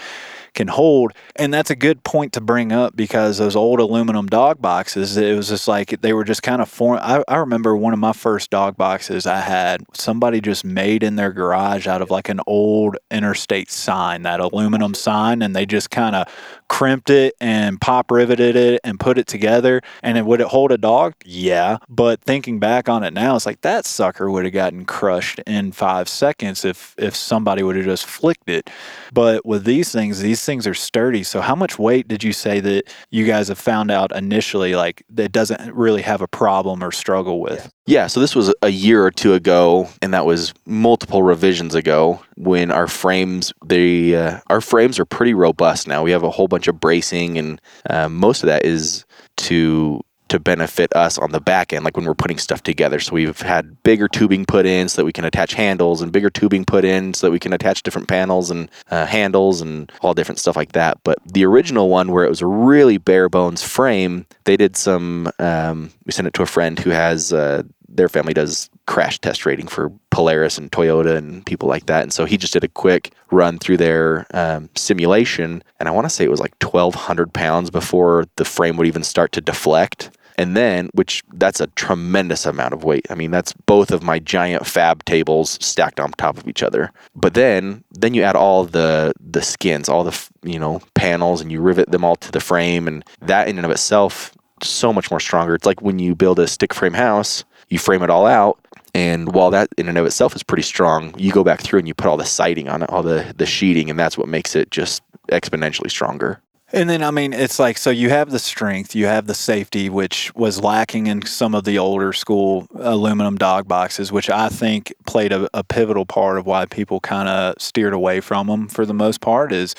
[SPEAKER 2] can hold. And that's a good point to bring up because those old aluminum dog boxes, it was just like they were just kind of form. I, I remember one of my first dog boxes I had, somebody just made in their garage out of like an old interstate sign, that aluminum sign, and they just kind of crimped it and pop riveted it and put it together. And it, would it hold a dog? Yeah. But thinking back on it now, it's like that sucker would have gotten crushed in five seconds if if somebody would have just flicked it. But with these things, these things are sturdy. So how much weight did you say that you guys have found out initially like that doesn't really have a problem or struggle with?
[SPEAKER 1] Yeah, so this was a year or two ago, and that was multiple revisions ago when our frames they uh, our frames are pretty robust now. We have a whole bunch of bracing, and uh, most of that is to to benefit us on the back end, like when we're putting stuff together. So we've had bigger tubing put in so that we can attach handles, and bigger tubing put in so that we can attach different panels and uh, handles and all different stuff like that. But the original one, where it was a really bare bones frame, they did some. Um, we sent it to a friend who has uh, their family does crash test rating for Polaris and Toyota and people like that. And so he just did a quick run through their um, simulation. And I want to say it was like 1,200 pounds before the frame would even start to deflect. And then, which that's a tremendous amount of weight. I mean, that's both of my giant fab tables stacked on top of each other. But then, then you add all the the skins, all the you know panels, and you rivet them all to the frame, and that in and of itself so much more stronger. It's like when you build a stick frame house, you frame it all out, and while that in and of itself is pretty strong, you go back through and you put all the siding on it, all the the sheeting, and that's what makes it just exponentially stronger.
[SPEAKER 2] And then, I mean, it's like so you have the strength, you have the safety, which was lacking in some of the older school aluminum dog boxes, which I think played a, a pivotal part of why people kind of steered away from them for the most part. Is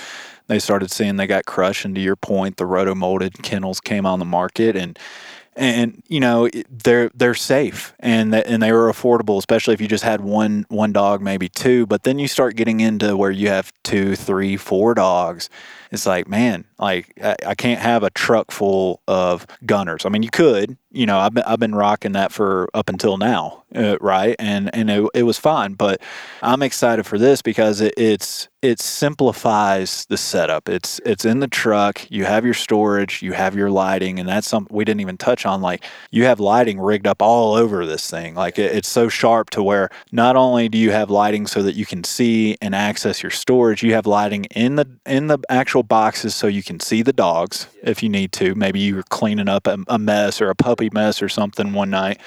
[SPEAKER 2] they started seeing they got crushed. And to your point, the roto molded kennels came on the market, and and you know they're they're safe and and they were affordable especially if you just had one one dog maybe two. But then you start getting into where you have two three four dogs. It's like man like I, I can't have a truck full of gunners. I mean you could you know i've been, I've been rocking that for up until now uh, right? And and it, it was fine but i'm excited for this because it, it's it simplifies the setup. It's it's in the truck. You have your storage. You have your lighting. And that's something we didn't even touch on like you have lighting rigged up all over this thing. Like it, it's so sharp to where not only do you have lighting so that you can see and access your storage you have lighting in the in the actual boxes so you can see the dogs if you need to maybe you're cleaning up a, a mess or a puppy mess or something one night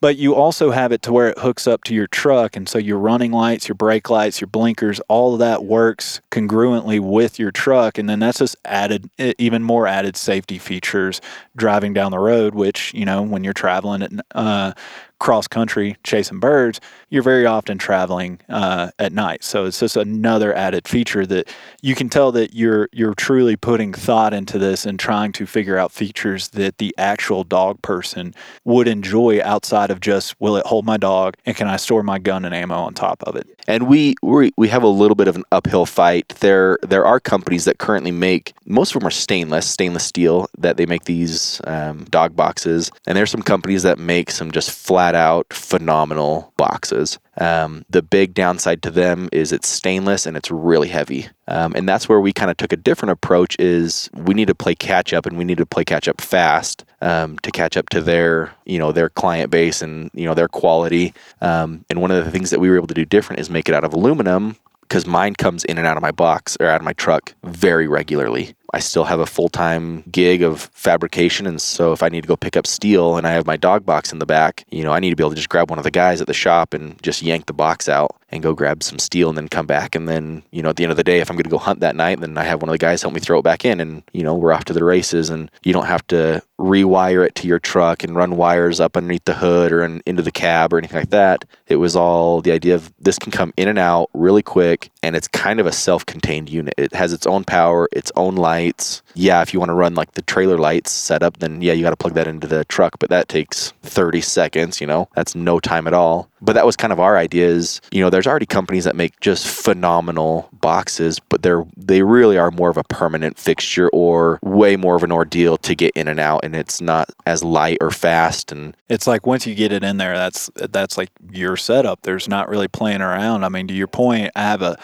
[SPEAKER 2] but you also have it to where it hooks up to your truck. And so your running lights, your brake lights, your blinkers, all of that works congruently with your truck. And then that's just added, even more added safety features driving down the road, which, you know, when you're traveling at uh, cross country chasing birds, you're very often traveling uh, at night. So it's just another added feature that you can tell that you're you're truly putting thought into this and trying to figure out features that the actual dog person would enjoy outside of just will it hold my dog and can I store my gun and ammo on top of it.
[SPEAKER 1] And we we we have a little bit of an uphill fight. There there are companies that currently make most of them are stainless stainless steel that they make these um, dog boxes, and there's some companies that make some just flat out phenomenal boxes. Um, the big downside to them is it's stainless and it's really heavy. Um, and that's where we kind of took a different approach is we need to play catch up and we need to play catch up fast um, to catch up to their, you know, their client base and, you know, their quality. Um, and one of the things that we were able to do different is make it out of aluminum because mine comes in and out of my box or out of my truck very regularly. I still have a full time gig of fabrication. And so if I need to go pick up steel and I have my dog box in the back, you know, I need to be able to just grab one of the guys at the shop and just yank the box out and go grab some steel and then come back. And then, you know, at the end of the day, if I'm going to go hunt that night, then I have one of the guys help me throw it back in and, you know, we're off to the races and you don't have to rewire it to your truck and run wires up underneath the hood or in, into the cab or anything like that. It was all the idea of this can come in and out really quick and it's kind of a self contained unit. It has its own power, its own light Yeah, if you want to run like the trailer lights setup, then yeah, you got to plug that into the truck, but that takes 30 seconds, you know, that's no time at all. But that was kind of our idea is, you know, there's already companies that make just phenomenal boxes, but they're, they really are more of a permanent fixture or way more of an ordeal to get in and out. And it's not as light or fast. And
[SPEAKER 2] it's like once you get it in there, that's, that's like your setup. There's not really playing around. I mean, to your point, I have a,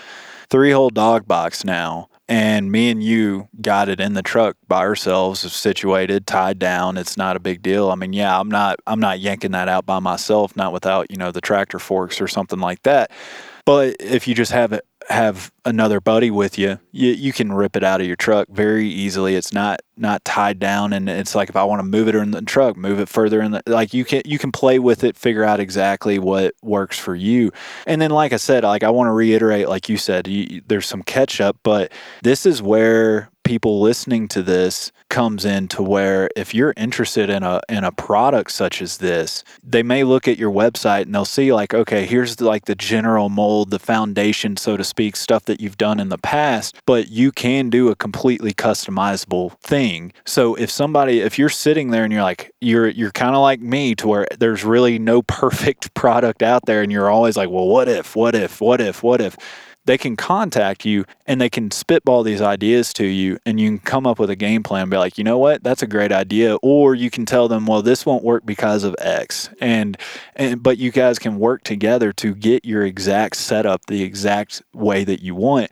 [SPEAKER 2] three hole dog box now and me and you got it in the truck by ourselves situated tied down it's not a big deal. I mean yeah i'm not i'm not yanking that out by myself not without you know the tractor forks or something like that. But if you just have it have another buddy with you, you you can rip it out of your truck very easily. It's not not tied down, and it's like if I want to move it in the truck, move it further in the like you can you can play with it, figure out exactly what works for you. And then, like I said, like I want to reiterate, like you said, you, there's some catch up, but this is where people listening to this comes into where if you're interested in a in a product such as this, they may look at your website and they'll see like, okay, here's the, like the general mold, the foundation, so to speak, stuff that you've done in the past, but you can do a completely customizable thing. So if somebody if you're sitting there and you're like you're you're kind of like me to where there's really no perfect product out there and you're always like, well, what if, what if, what if, what if they can contact you and they can spitball these ideas to you and you can come up with a game plan be like you know what? That's a great idea. Or you can tell them well this won't work because of x. And and but you guys can work together to get your exact setup the exact way that you want.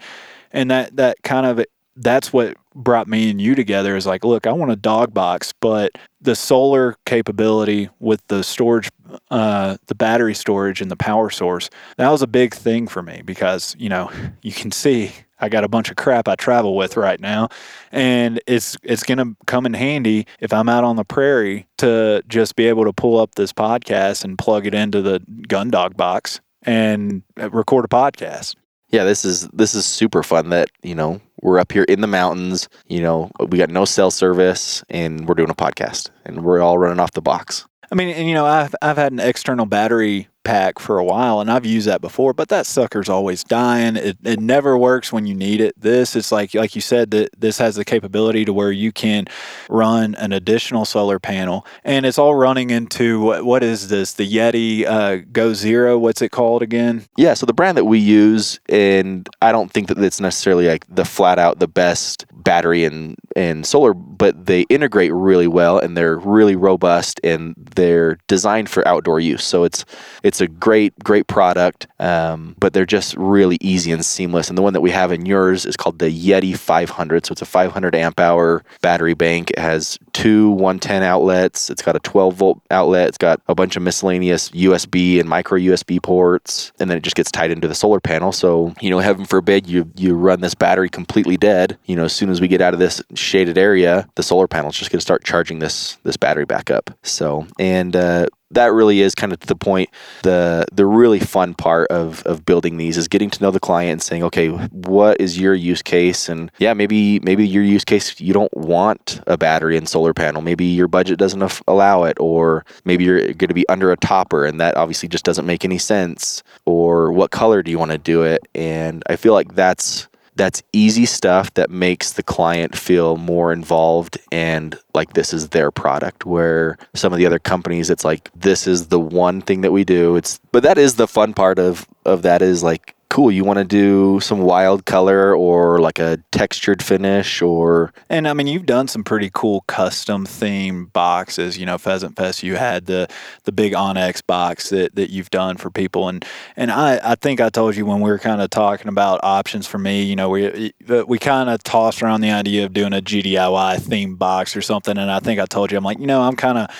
[SPEAKER 2] And that that kind of that's what brought me and you together is like, look, I want a dog box, but the solar capability with the storage, uh, the battery storage and the power source, that was a big thing for me because, you know, you can see I got a bunch of crap I travel with right now, and it's it's gonna come in handy if I'm out on the prairie to just be able to pull up this podcast and plug it into the gun dog box and record a podcast.
[SPEAKER 1] Yeah, this is this is super fun that, you know, we're up here in the mountains. You know, we got no cell service, and we're doing a podcast, and we're all running off the box.
[SPEAKER 2] I mean, and you know, I've I've had an external battery pack for a while and I've used that before, but that sucker's always dying. It, it never works when you need it. This is like like you said that this has the capability to where you can run an additional solar panel and it's all running into what, what is this? The Yeti uh, Goal Zero, what's it called again?
[SPEAKER 1] Yeah, so the brand that we use and I don't think that it's necessarily like the flat out the best battery and and solar, but they integrate really well and they're really robust and they're designed for outdoor use. So it's it's a great great product, um, but they're just really easy and seamless. And the one that we have in yours is called the Yeti 500. So it's a 500 amp hour battery bank. It has two 110 outlets. It's got a 12 volt outlet. It's got a bunch of miscellaneous USB and micro USB ports, and then it just gets tied into the solar panel. So you know, heaven forbid you you run this battery completely dead. You know, as soon as we get out of this shaded area, the solar panel is just going to start charging this this battery back up. So and uh, that really is kind of the point. The the really fun part of of building these is getting to know the client and saying, okay, what is your use case? And yeah, maybe maybe your use case you don't want a battery and solar panel. Maybe your budget doesn't af- allow it, or maybe you're going to be under a topper, and that obviously just doesn't make any sense. Or what color do you want to do it? And I feel like that's that's easy stuff that makes the client feel more involved and like this is their product where some of the other companies it's like this is the one thing that we do. It's but that is the fun part of of that is like cool you want to do some wild color or like a textured finish or
[SPEAKER 2] and i mean you've done some pretty cool custom theme boxes you know pheasant fest you had the the big onX box that, that you've done for people. And and i i think i told you when we were kind of talking about options for me you know we we kind of tossed around the idea of doing a gdiy theme box or something. And i think i told you i'm like you know i'm kind of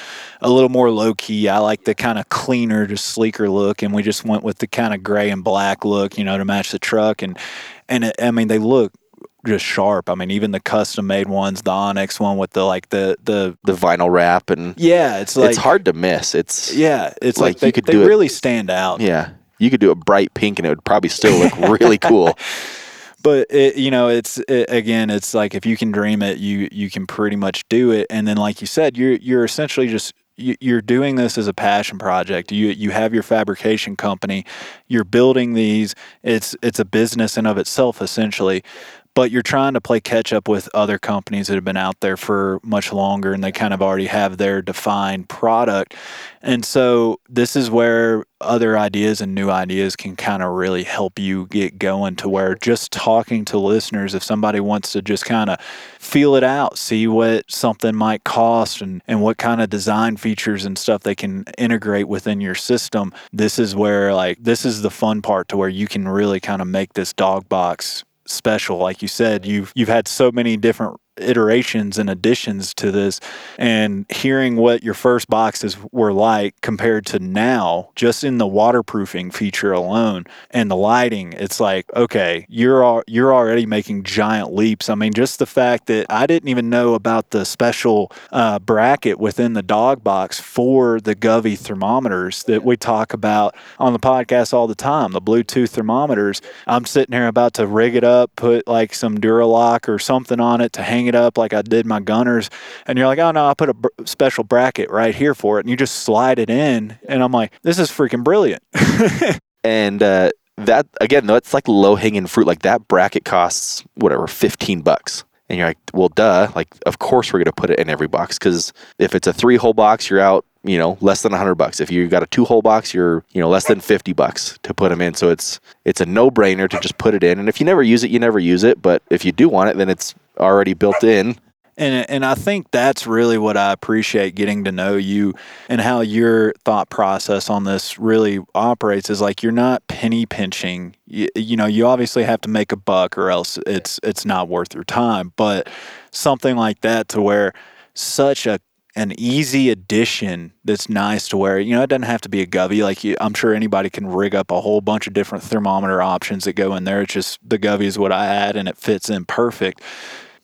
[SPEAKER 2] a little more low key i like the kind of cleaner just sleeker look. And we just went with the kind of gray and black look you know, to match the truck. And, and it, I mean, they look just sharp. I mean, even the custom made ones, the onX one with the like the the
[SPEAKER 1] the vinyl wrap and
[SPEAKER 2] yeah, it's like
[SPEAKER 1] it's hard to miss. It's
[SPEAKER 2] yeah, it's like, like they, you could they do really it, stand out.
[SPEAKER 1] Yeah, you could do a bright pink and it would probably still look really cool.
[SPEAKER 2] But it, you know, it's it, again, it's like if you can dream it, you you can pretty much do it. And then, like you said, you're you're essentially just you're doing this as a passion project. You you have your fabrication company. You're building these. It's it's a business in of itself essentially but you're trying to play catch up with other companies that have been out there for much longer and they kind of already have their defined product. And so this is where other ideas and new ideas can kind of really help you get going to where just talking to listeners, if somebody wants to just kind of feel it out, see what something might cost and, and what kind of design features and stuff they can integrate within your system, this is where like this is the fun part to where you can really kind of make this dog box special. Like you said, you've you've had so many different iterations and additions to this and hearing what your first boxes were like compared to now just in the waterproofing feature alone and the lighting it's like okay you're you're already making giant leaps. I mean just the fact that i didn't even know about the special uh, bracket within the dog box for the govee thermometers that we talk about on the podcast all the time the bluetooth thermometers. I'm sitting here about to rig it up put like some duralock or something on it to hang it up like I did my gunners, and you're like, oh no, I put a special bracket right here for it, and you just slide it in, and I'm like, this is freaking brilliant.
[SPEAKER 1] and uh, that again, that's like low hanging fruit. Like that bracket costs whatever, fifteen bucks. And you're like, well, duh. Like, of course we're going to put it in every box because if it's a three hole box, you're out you know less than 100 bucks if you got a two hole box you're you know less than 50 bucks to put them in so it's it's a no brainer to just put it in and if you never use it you never use it but if you do want it then it's already built in
[SPEAKER 2] and and I think that's really what I appreciate getting to know you and how your thought process on this really operates is like you're not penny pinching. You, you know, you obviously have to make a buck or else it's it's not worth your time, but something like that to where such a an easy addition that's nice to wear. you know it doesn't have to be a govee like you, i'm sure anybody can rig up a whole bunch of different thermometer options that go in there it's just the govee is what i add and it fits in perfect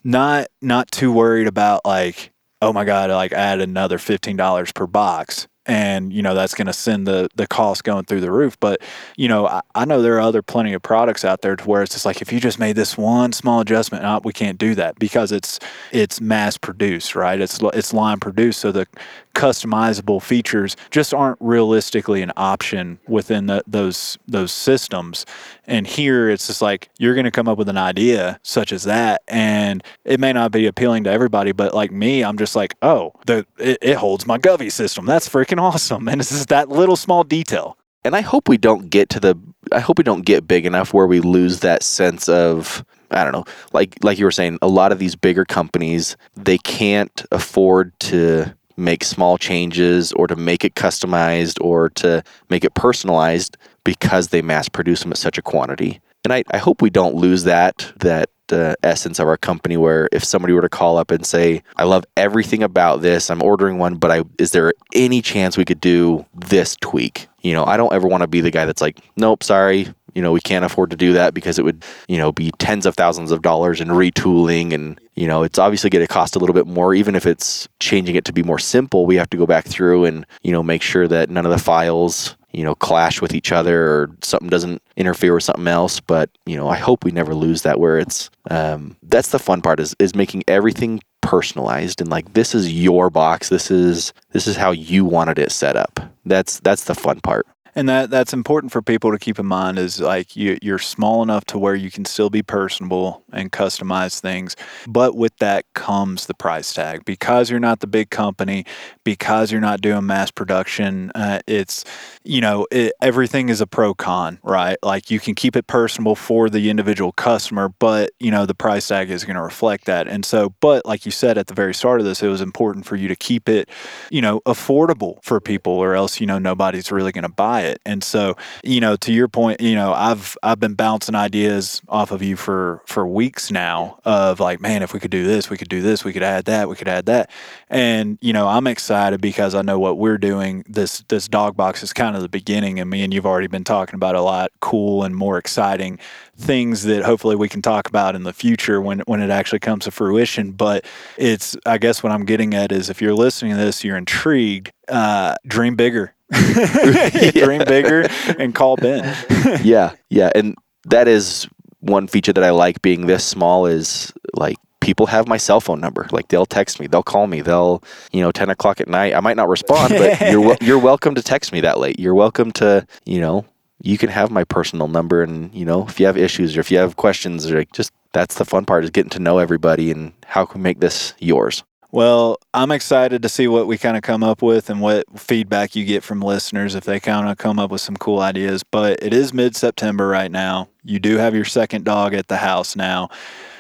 [SPEAKER 2] not not too worried about like oh my god like add another $15 per box and you know that's going to send the the cost going through the roof. But you know I, I, know there are other plenty of products out there to where it's just like if you just made this one small adjustment we can't do that because it's it's mass produced right? It's it's line produced so the customizable features just aren't realistically an option within the, those those systems and here it's just like you're going to come up with an idea such as that and it may not be appealing to everybody but like me i'm just like oh the it, it holds my govee system that's freaking awesome. And it's just that little small detail.
[SPEAKER 1] And I hope we don't get to the I hope we don't get big enough where we lose that sense of I don't know, like like you were saying, a lot of these bigger companies, they can't afford to make small changes or to make it customized or to make it personalized because they mass produce them at such a quantity. And I, I hope we don't lose that that uh, essence of our company where if somebody were to call up and say i love everything about this. I'm ordering one but i is there any chance we could do this tweak? You know i don't ever want to be the guy that's like nope sorry you know, we can't afford to do that because it would, you know, be tens of thousands of dollars in retooling and, you know, it's obviously going to cost a little bit more. Even if it's changing it to be more simple. We have to go back through and, you know, make sure that none of the files you know clash with each other or something doesn't interfere with something else. But you know i hope we never lose that where it's um, that's the fun part is is making everything personalized and like this is your box. This is this is how you wanted it set up. That's that's the fun part
[SPEAKER 2] and that that's important for people to keep in mind is like you, you're small enough to where you can still be personable and customize things. But with that comes the price tag. Because you're not the big company because you're not doing mass production uh, it's you know it, everything is a pro con right? Like you can keep it personable for the individual customer but you know the price tag is going to reflect that. And so but like you said at the very start of this it was important for you to keep it you know affordable for people or else you know nobody's really going to buy it. And so, you know, to your point, you know, I've I've been bouncing ideas off of you for for weeks now of like, man, if we could do this, we could do this, we could add that, we could add that. And, you know, I'm excited because I know what we're doing. This this dog box is kind of the beginning and me and you've already been talking about a lot cool and more exciting things that hopefully we can talk about in the future when when it actually comes to fruition. But it's I guess what I'm getting at is if you're listening to this, you're intrigued, uh, dream bigger dream bigger and call Ben.
[SPEAKER 1] yeah, yeah, and that is one feature that I like being this small is like people have my cell phone number. Like they'll text me, they'll call me, they'll you know ten o'clock at night. I might not respond, but you're you're welcome to text me that late. You're welcome to you know you can have my personal number and you know if you have issues or if you have questions or just that's the fun part is getting to know everybody and how can we make this yours.
[SPEAKER 2] Well, I'm excited to see what we kind of come up with and what feedback you get from listeners if they kind of come up with some cool ideas. But it is mid September right now. You do have your second dog at the house now.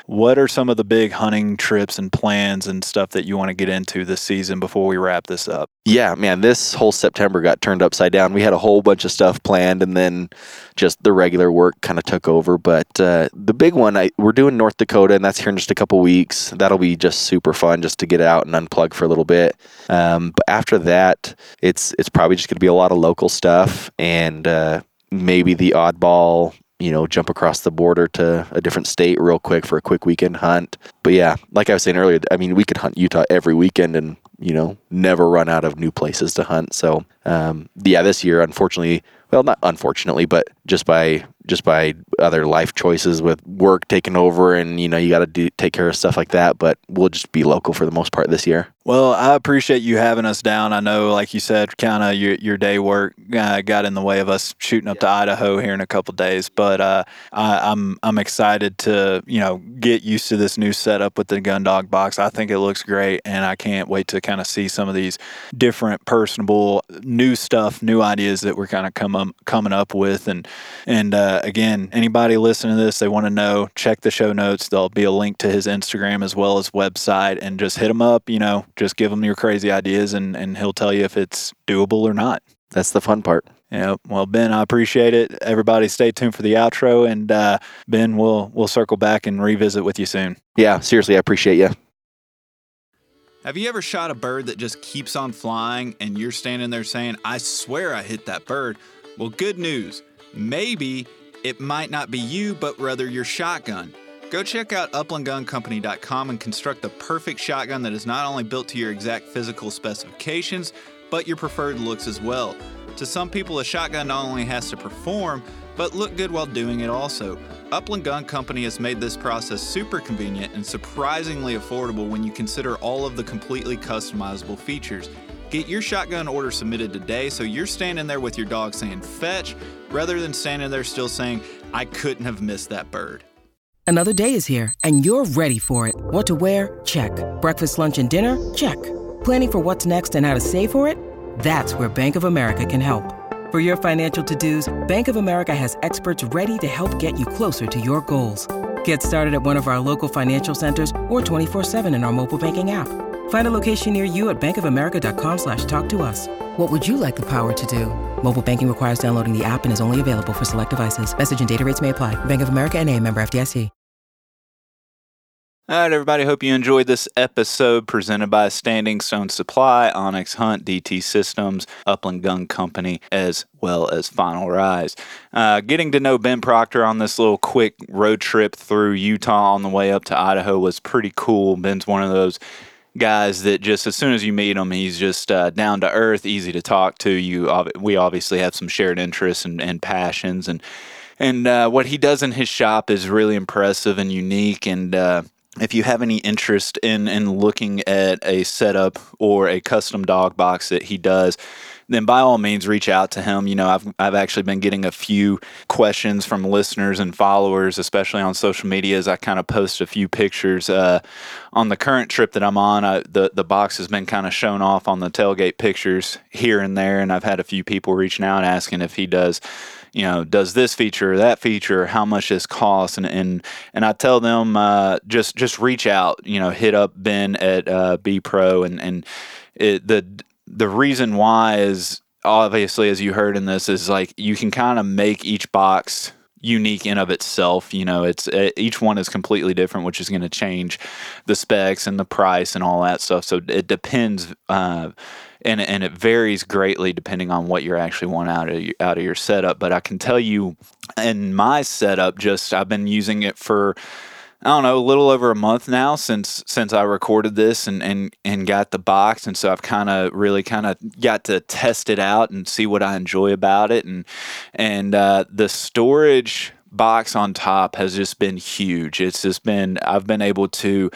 [SPEAKER 2] What are some of the big hunting trips and plans and stuff that you want to get into this season before we wrap this up?
[SPEAKER 1] Yeah, man, this whole September got turned upside down. We had a whole bunch of stuff planned, and then just the regular work kind of took over. But uh, the big one, I, we're doing North Dakota, and that's here in just a couple weeks. That'll be just super fun, just to get out and unplug for a little bit. Um, but after that, it's it's probably just going to be a lot of local stuff and uh, maybe the oddball you know, jump across the border to a different state real quick for a quick weekend hunt. But yeah, like I was saying earlier, I mean, we could hunt Utah every weekend and, you know, never run out of new places to hunt. So, um, yeah, this year, unfortunately, well, not unfortunately, but just by just by other life choices with work taking over and you know you got to do take care of stuff like that but we'll just be local for the most part this year.
[SPEAKER 2] Well i appreciate you having us down. I know like you said kind of your, your day work uh, got in the way of us shooting up yeah. to idaho here in a couple days but uh, I, i'm i'm excited to you know get used to this new setup with the gun dog box. I think it looks great and i can't wait to kind of see some of these different personable new stuff new ideas that we're kind of come, coming up with and and uh, uh, again, anybody listening to this, they want to know, check the show notes. There'll be a link to his Instagram as well as website, and just hit him up. You know, just give him your crazy ideas, and and he'll tell you if it's doable or not.
[SPEAKER 1] That's the fun part.
[SPEAKER 2] Yeah. Well, Ben, I appreciate it. Everybody, stay tuned for the outro, and uh, Ben, we'll we'll circle back and revisit with you soon.
[SPEAKER 1] Yeah. Seriously, I appreciate you.
[SPEAKER 3] Have you ever shot a bird that just keeps on flying and you're standing there saying, I swear I hit that bird? Well, good news. Maybe it might not be you, but rather your shotgun. Go check out uplandguncompany.com and construct the perfect shotgun that is not only built to your exact physical specifications, but your preferred looks as well. To some people, a shotgun not only has to perform, but look good while doing it also. Upland Gun Company has made this process super convenient and surprisingly affordable when you consider all of the completely customizable features. Get your shotgun order submitted today so you're standing there with your dog saying fetch rather than standing there still saying, I couldn't have missed that bird.
[SPEAKER 4] Another day is here and you're ready for it. What to wear? Check. Breakfast, lunch, and dinner? Check. Planning for what's next and how to save for it? That's where Bank of America can help. For your financial to dos, Bank of America has experts ready to help get you closer to your goals. Get started at one of our local financial centers or 24 7 in our mobile banking app. Find a location near you at bankofamerica.com slash talk to us. What would you like the power to do? Mobile banking requires downloading the app and is only available for select devices. Message and data rates may apply. Bank of America and a member FDIC.
[SPEAKER 2] All right, everybody. Hope you enjoyed this episode presented by Standing Stone Supply, onX Hunt, DT Systems, Upland Gun Company, as well as Final Rise. Uh, getting to know Ben Proctor on this little quick road trip through Utah on the way up to Idaho was pretty cool. Ben's one of those guys that just as soon as you meet him, he's just uh, down to earth, easy to talk to. You, we obviously have some shared interests and, and passions, and and uh, what he does in his shop is really impressive and unique. And uh, if you have any interest in in looking at a setup or a custom dog box that he does then by all means reach out to him. You know, I've I've actually been getting a few questions from listeners and followers, especially on social media, as I kind of post a few pictures. Uh, on the current trip that I'm on, I, the the box has been kind of shown off on the tailgate pictures here and there, and I've had a few people reaching out asking if he does you know, does this feature or that feature, how much this costs, and and and I tell them uh, just just reach out, you know, hit up Ben at uh, B Pro, and and it, the the reason why is obviously as you heard in this is like you can kind of make each box unique in of itself you know it's each one is completely different which is going to change the specs and the price and all that stuff so it depends uh, and and it varies greatly depending on what you're actually want out of out of your setup. But I can tell you, in my setup, just I've been using it for. I don't know, a little over a month now since since I recorded this and and and got the box, and so I've kind of really kind of got to test it out and see what I enjoy about it, and and uh, the storage box on top has just been huge. It's just been I've been able to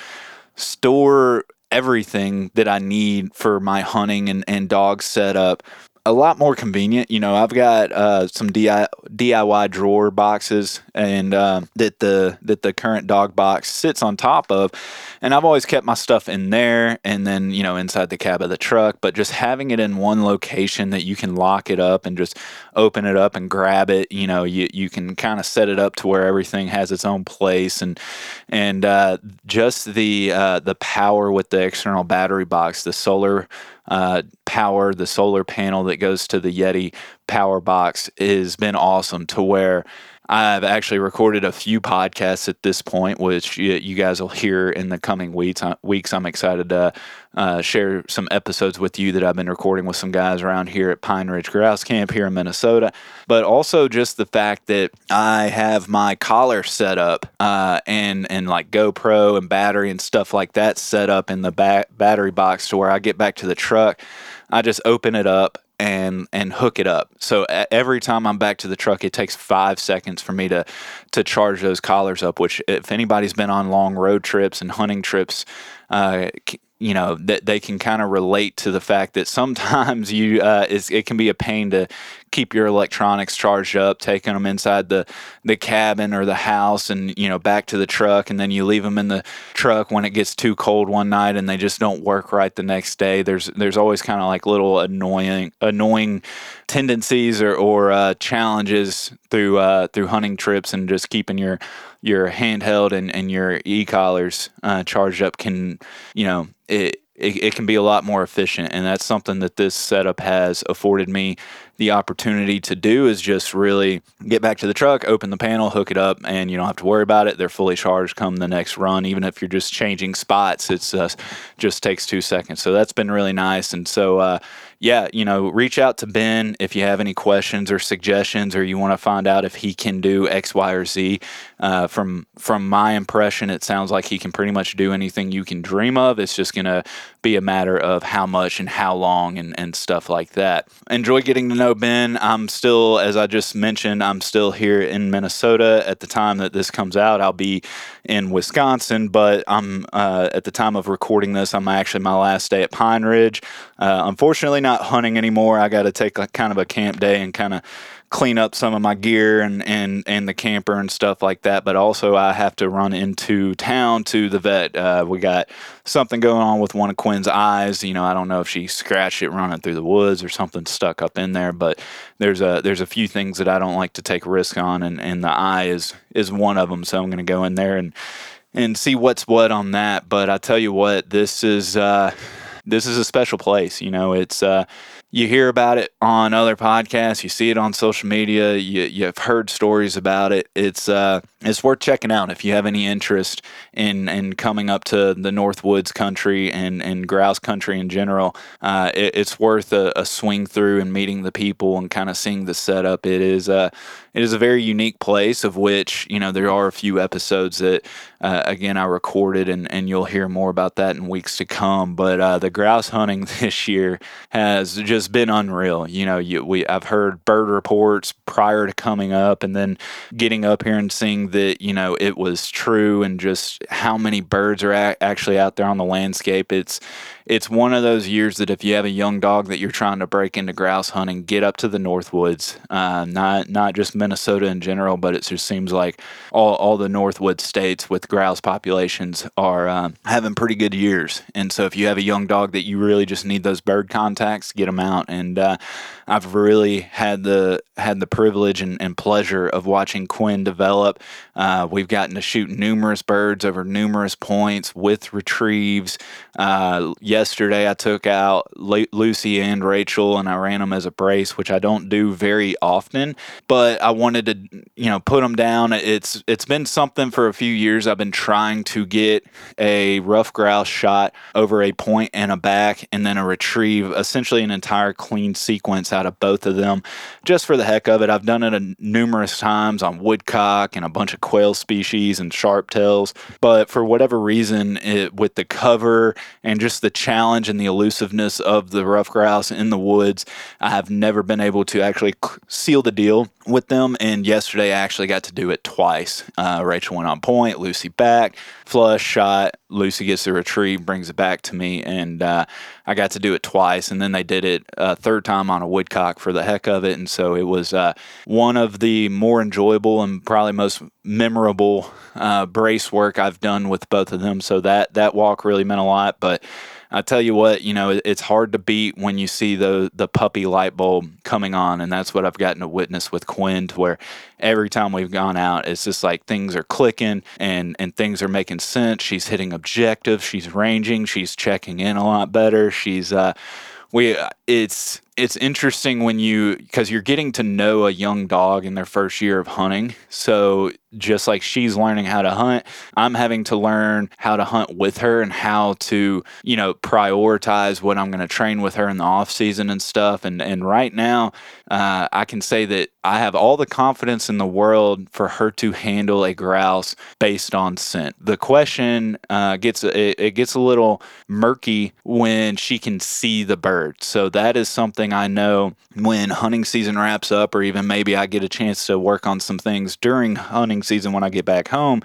[SPEAKER 2] store everything that I need for my hunting and, and dog setup a lot more convenient. You know, I've got uh, some DIY drawer boxes and uh, that the that the current dog box sits on top of, and I've always kept my stuff in there and then you know inside the cab of the truck. But just having it in one location that you can lock it up and just open it up and grab it, you know, you you can kind of set it up to where everything has its own place and and uh, just the uh, the power with the external battery box, the solar uh, power, the solar panel that goes to the Yeti power box has been awesome to where I've actually recorded a few podcasts at this point, which you, guys will hear in the coming weeks. Uh, weeks, I'm excited to uh, share some episodes with you that I've been recording with some guys around here at Pine Ridge Grouse Camp here in Minnesota. But also just the fact that I have my collar set up uh, and and like GoPro and battery and stuff like that set up in the ba- battery box to where I get back to the truck. I just open it up and and hook it up. So every time I'm back to the truck, it takes five seconds for me to to charge those collars up. Which, if anybody's been on long road trips and hunting trips, uh, you know that they can kind of relate to the fact that sometimes you uh, it can be a pain to keep your electronics charged up, taking them inside the the cabin or the house, and you know back to the truck, and then you leave them in the truck when it gets too cold one night, and they just don't work right the next day. There's there's always kind of like little annoying annoying tendencies or or uh, challenges through uh, through hunting trips and just keeping your your handheld and, and your e-collars uh, charged up can you know it, it, it can be a lot more efficient and that's something that this setup has afforded me the opportunity to do is just really get back to the truck, open the panel, hook it up, and you don't have to worry about it. They're fully charged come the next run. Even if you're just changing spots, it's uh, just takes two seconds. So that's been really nice. And so, uh, yeah, you know, reach out to Ben if you have any questions or suggestions, or you want to find out if he can do X, Y, or Z. Uh, from from my impression, it sounds like he can pretty much do anything you can dream of. It's just gonna be a matter of how much and how long and, and stuff like that. Enjoy getting to know Ben. I'm still, as I just mentioned, I'm still here in Minnesota at the time that this comes out. I'll be in Wisconsin, but I'm uh, at the time of recording this. I'm actually my last day at Pine Ridge. Uh, unfortunately, not hunting anymore. I got to take kind of a camp day and kind of clean up some of my gear and, and, and the camper and stuff like that. But also, I have to run into town to the vet. Uh, we got something going on with one of Quinn's eyes. You know, I don't know if she scratched it running through the woods or something stuck up in there. But there's a there's a few things that I don't like to take risk on, and, and the eye is is one of them. So I'm going to go in there and and see what's what on that. But I tell you what, this is. Uh, this is a special place. You know, it's uh, you hear about it on other podcasts, you see it on social media, you, you've heard stories about it. It's uh, it's worth checking out if you have any interest in in coming up to the North Woods country and and grouse country in general. Uh, it, it's worth a, a, swing through and meeting the people and kind of seeing the setup. It is a uh, it is a very unique place, of which you know there are a few episodes that uh, again I recorded, and and you'll hear more about that in weeks to come. But uh, the grouse hunting this year has just been unreal. You know, you, we I've heard bird reports prior to coming up, and then getting up here and seeing that you know it was true, and just how many birds are a- actually out there on the landscape. It's it's one of those years that if you have a young dog that you're trying to break into grouse hunting, get up to the North Woods. Uh, not not just Minnesota in general, but it just seems like all all the Northwood states with grouse populations are uh, having pretty good years. And so if you have a young dog that you really just need those bird contacts, get them out. And uh, I've really had the had the privilege and, and pleasure of watching Quinn develop. Uh, we've gotten to shoot numerous birds over numerous points with retrieves. Uh, yesterday, I took out Lucy and Rachel, and I ran them as a brace, which I don't do very often. But I wanted to, you know, put them down. It's it's been something for a few years. I've been trying to get a ruffed grouse shot over a point and a back, and then a retrieve, essentially an entire clean sequence of both of them, just for the heck of it. I've done it a, numerous times on woodcock and a bunch of quail species and sharp tails, but for whatever reason, it, with the cover and just the challenge and the elusiveness of the ruffed grouse in the woods, I have never been able to actually seal the deal with them. And yesterday, I actually got to do it twice. Uh, Rachel went on point, Lucy back, flush shot. Lucy gets the retrieve, brings it back to me, and uh, I got to do it twice. And then they did it a third time on a woodcock for the heck of it. And so it was uh, one of the more enjoyable and probably most memorable uh, brace work I've done with both of them. So that that walk really meant a lot. But I tell you what, you know, it's hard to beat when you see the the puppy light bulb coming on, and that's what I've gotten to witness with Quinn, where every time we've gone out, it's just like things are clicking and and things are making sense. She's hitting objectives, she's ranging, she's checking in a lot better. She's uh, we it's it's interesting when you because you're getting to know a young dog in their first year of hunting. So just like she's learning how to hunt, I'm having to learn how to hunt with her and how to, you know, prioritize what I'm going to train with her in the off season and stuff. And and right now, uh, I can say that I have all the confidence in the world for her to handle a grouse based on scent. The question uh, gets it, it gets a little murky when she can see the bird. So that is something I know when hunting season wraps up, or even maybe I get a chance to work on some things during hunting season when I get back home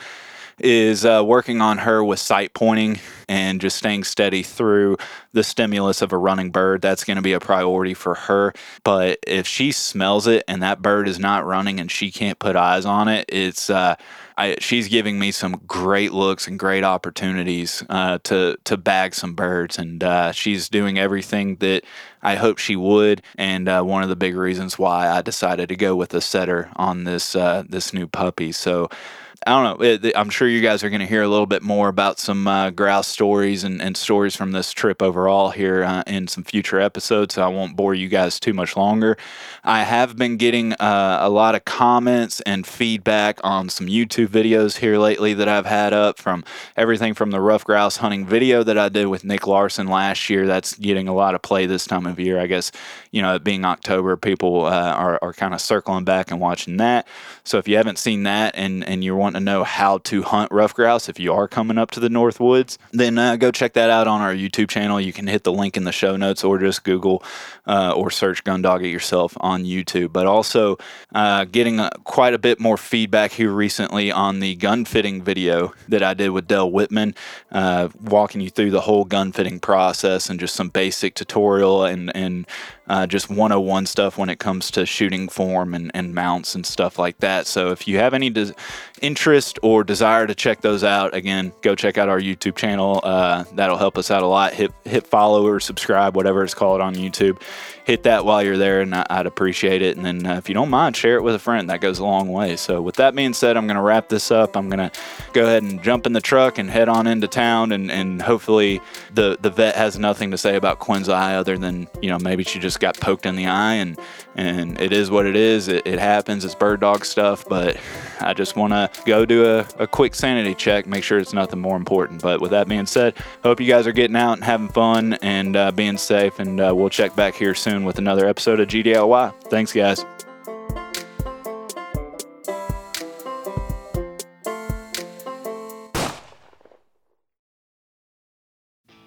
[SPEAKER 2] is uh, working on her with sight pointing and just staying steady through the stimulus of a running bird. That's going to be a priority for her. But if she smells it and that bird is not running and she can't put eyes on it, it's uh, I, she's giving me some great looks and great opportunities uh, to to bag some birds, and uh, she's doing everything that I hope she would. And uh, one of the big reasons why I decided to go with a setter on this uh, this new puppy. So I don't know. It, I'm sure you guys are going to hear a little bit more about some uh, grouse stories and, and, stories from this trip overall here uh, in some future episodes. So I won't bore you guys too much longer. I have been getting uh, a lot of comments and feedback on some YouTube videos here lately that I've had up from everything from the ruffed grouse hunting video that I did with Nick Larson last year. That's getting a lot of play this time of year. I guess, you know, being October, people uh, are, are kind of circling back and watching that. So if you haven't seen that and, and you're wanting to know how to hunt ruffed grouse if you are coming up to the North Woods, then uh, go check that out on our YouTube channel. You can hit the link in the show notes or just Google uh, or search Gundog it yourself on YouTube. But also uh, getting a, quite a bit more feedback here recently on the gun fitting video that I did with Dell Whitman, uh, walking you through the whole gun fitting process and just some basic tutorial and, and uh, just 101 stuff when it comes to shooting form and, and mounts and stuff like that. So if you have any des- interest or desire to check those out, again, go check out our YouTube channel. Uh, that'll help us out a lot. Hit hit follow or subscribe, whatever it's called on YouTube. Hit that while you're there, and I, would appreciate it. And then uh, if you don't mind, share it with a friend. That goes a long way. So with that being said, I'm going to wrap this up. I'm going to go ahead and jump in the truck and head on into town, and, and hopefully the the vet has nothing to say about Quinn's eye other than you know maybe she just got poked in the eye, and and it is what it is. It, it happens. It's bird dog stuff, but I just want to go do a, a quick sanity check, make sure it's nothing more important. But with that being said, hope you guys are getting out and having fun and uh, being safe, and uh, we'll check back here soon with another episode of GDIY. Thanks, guys.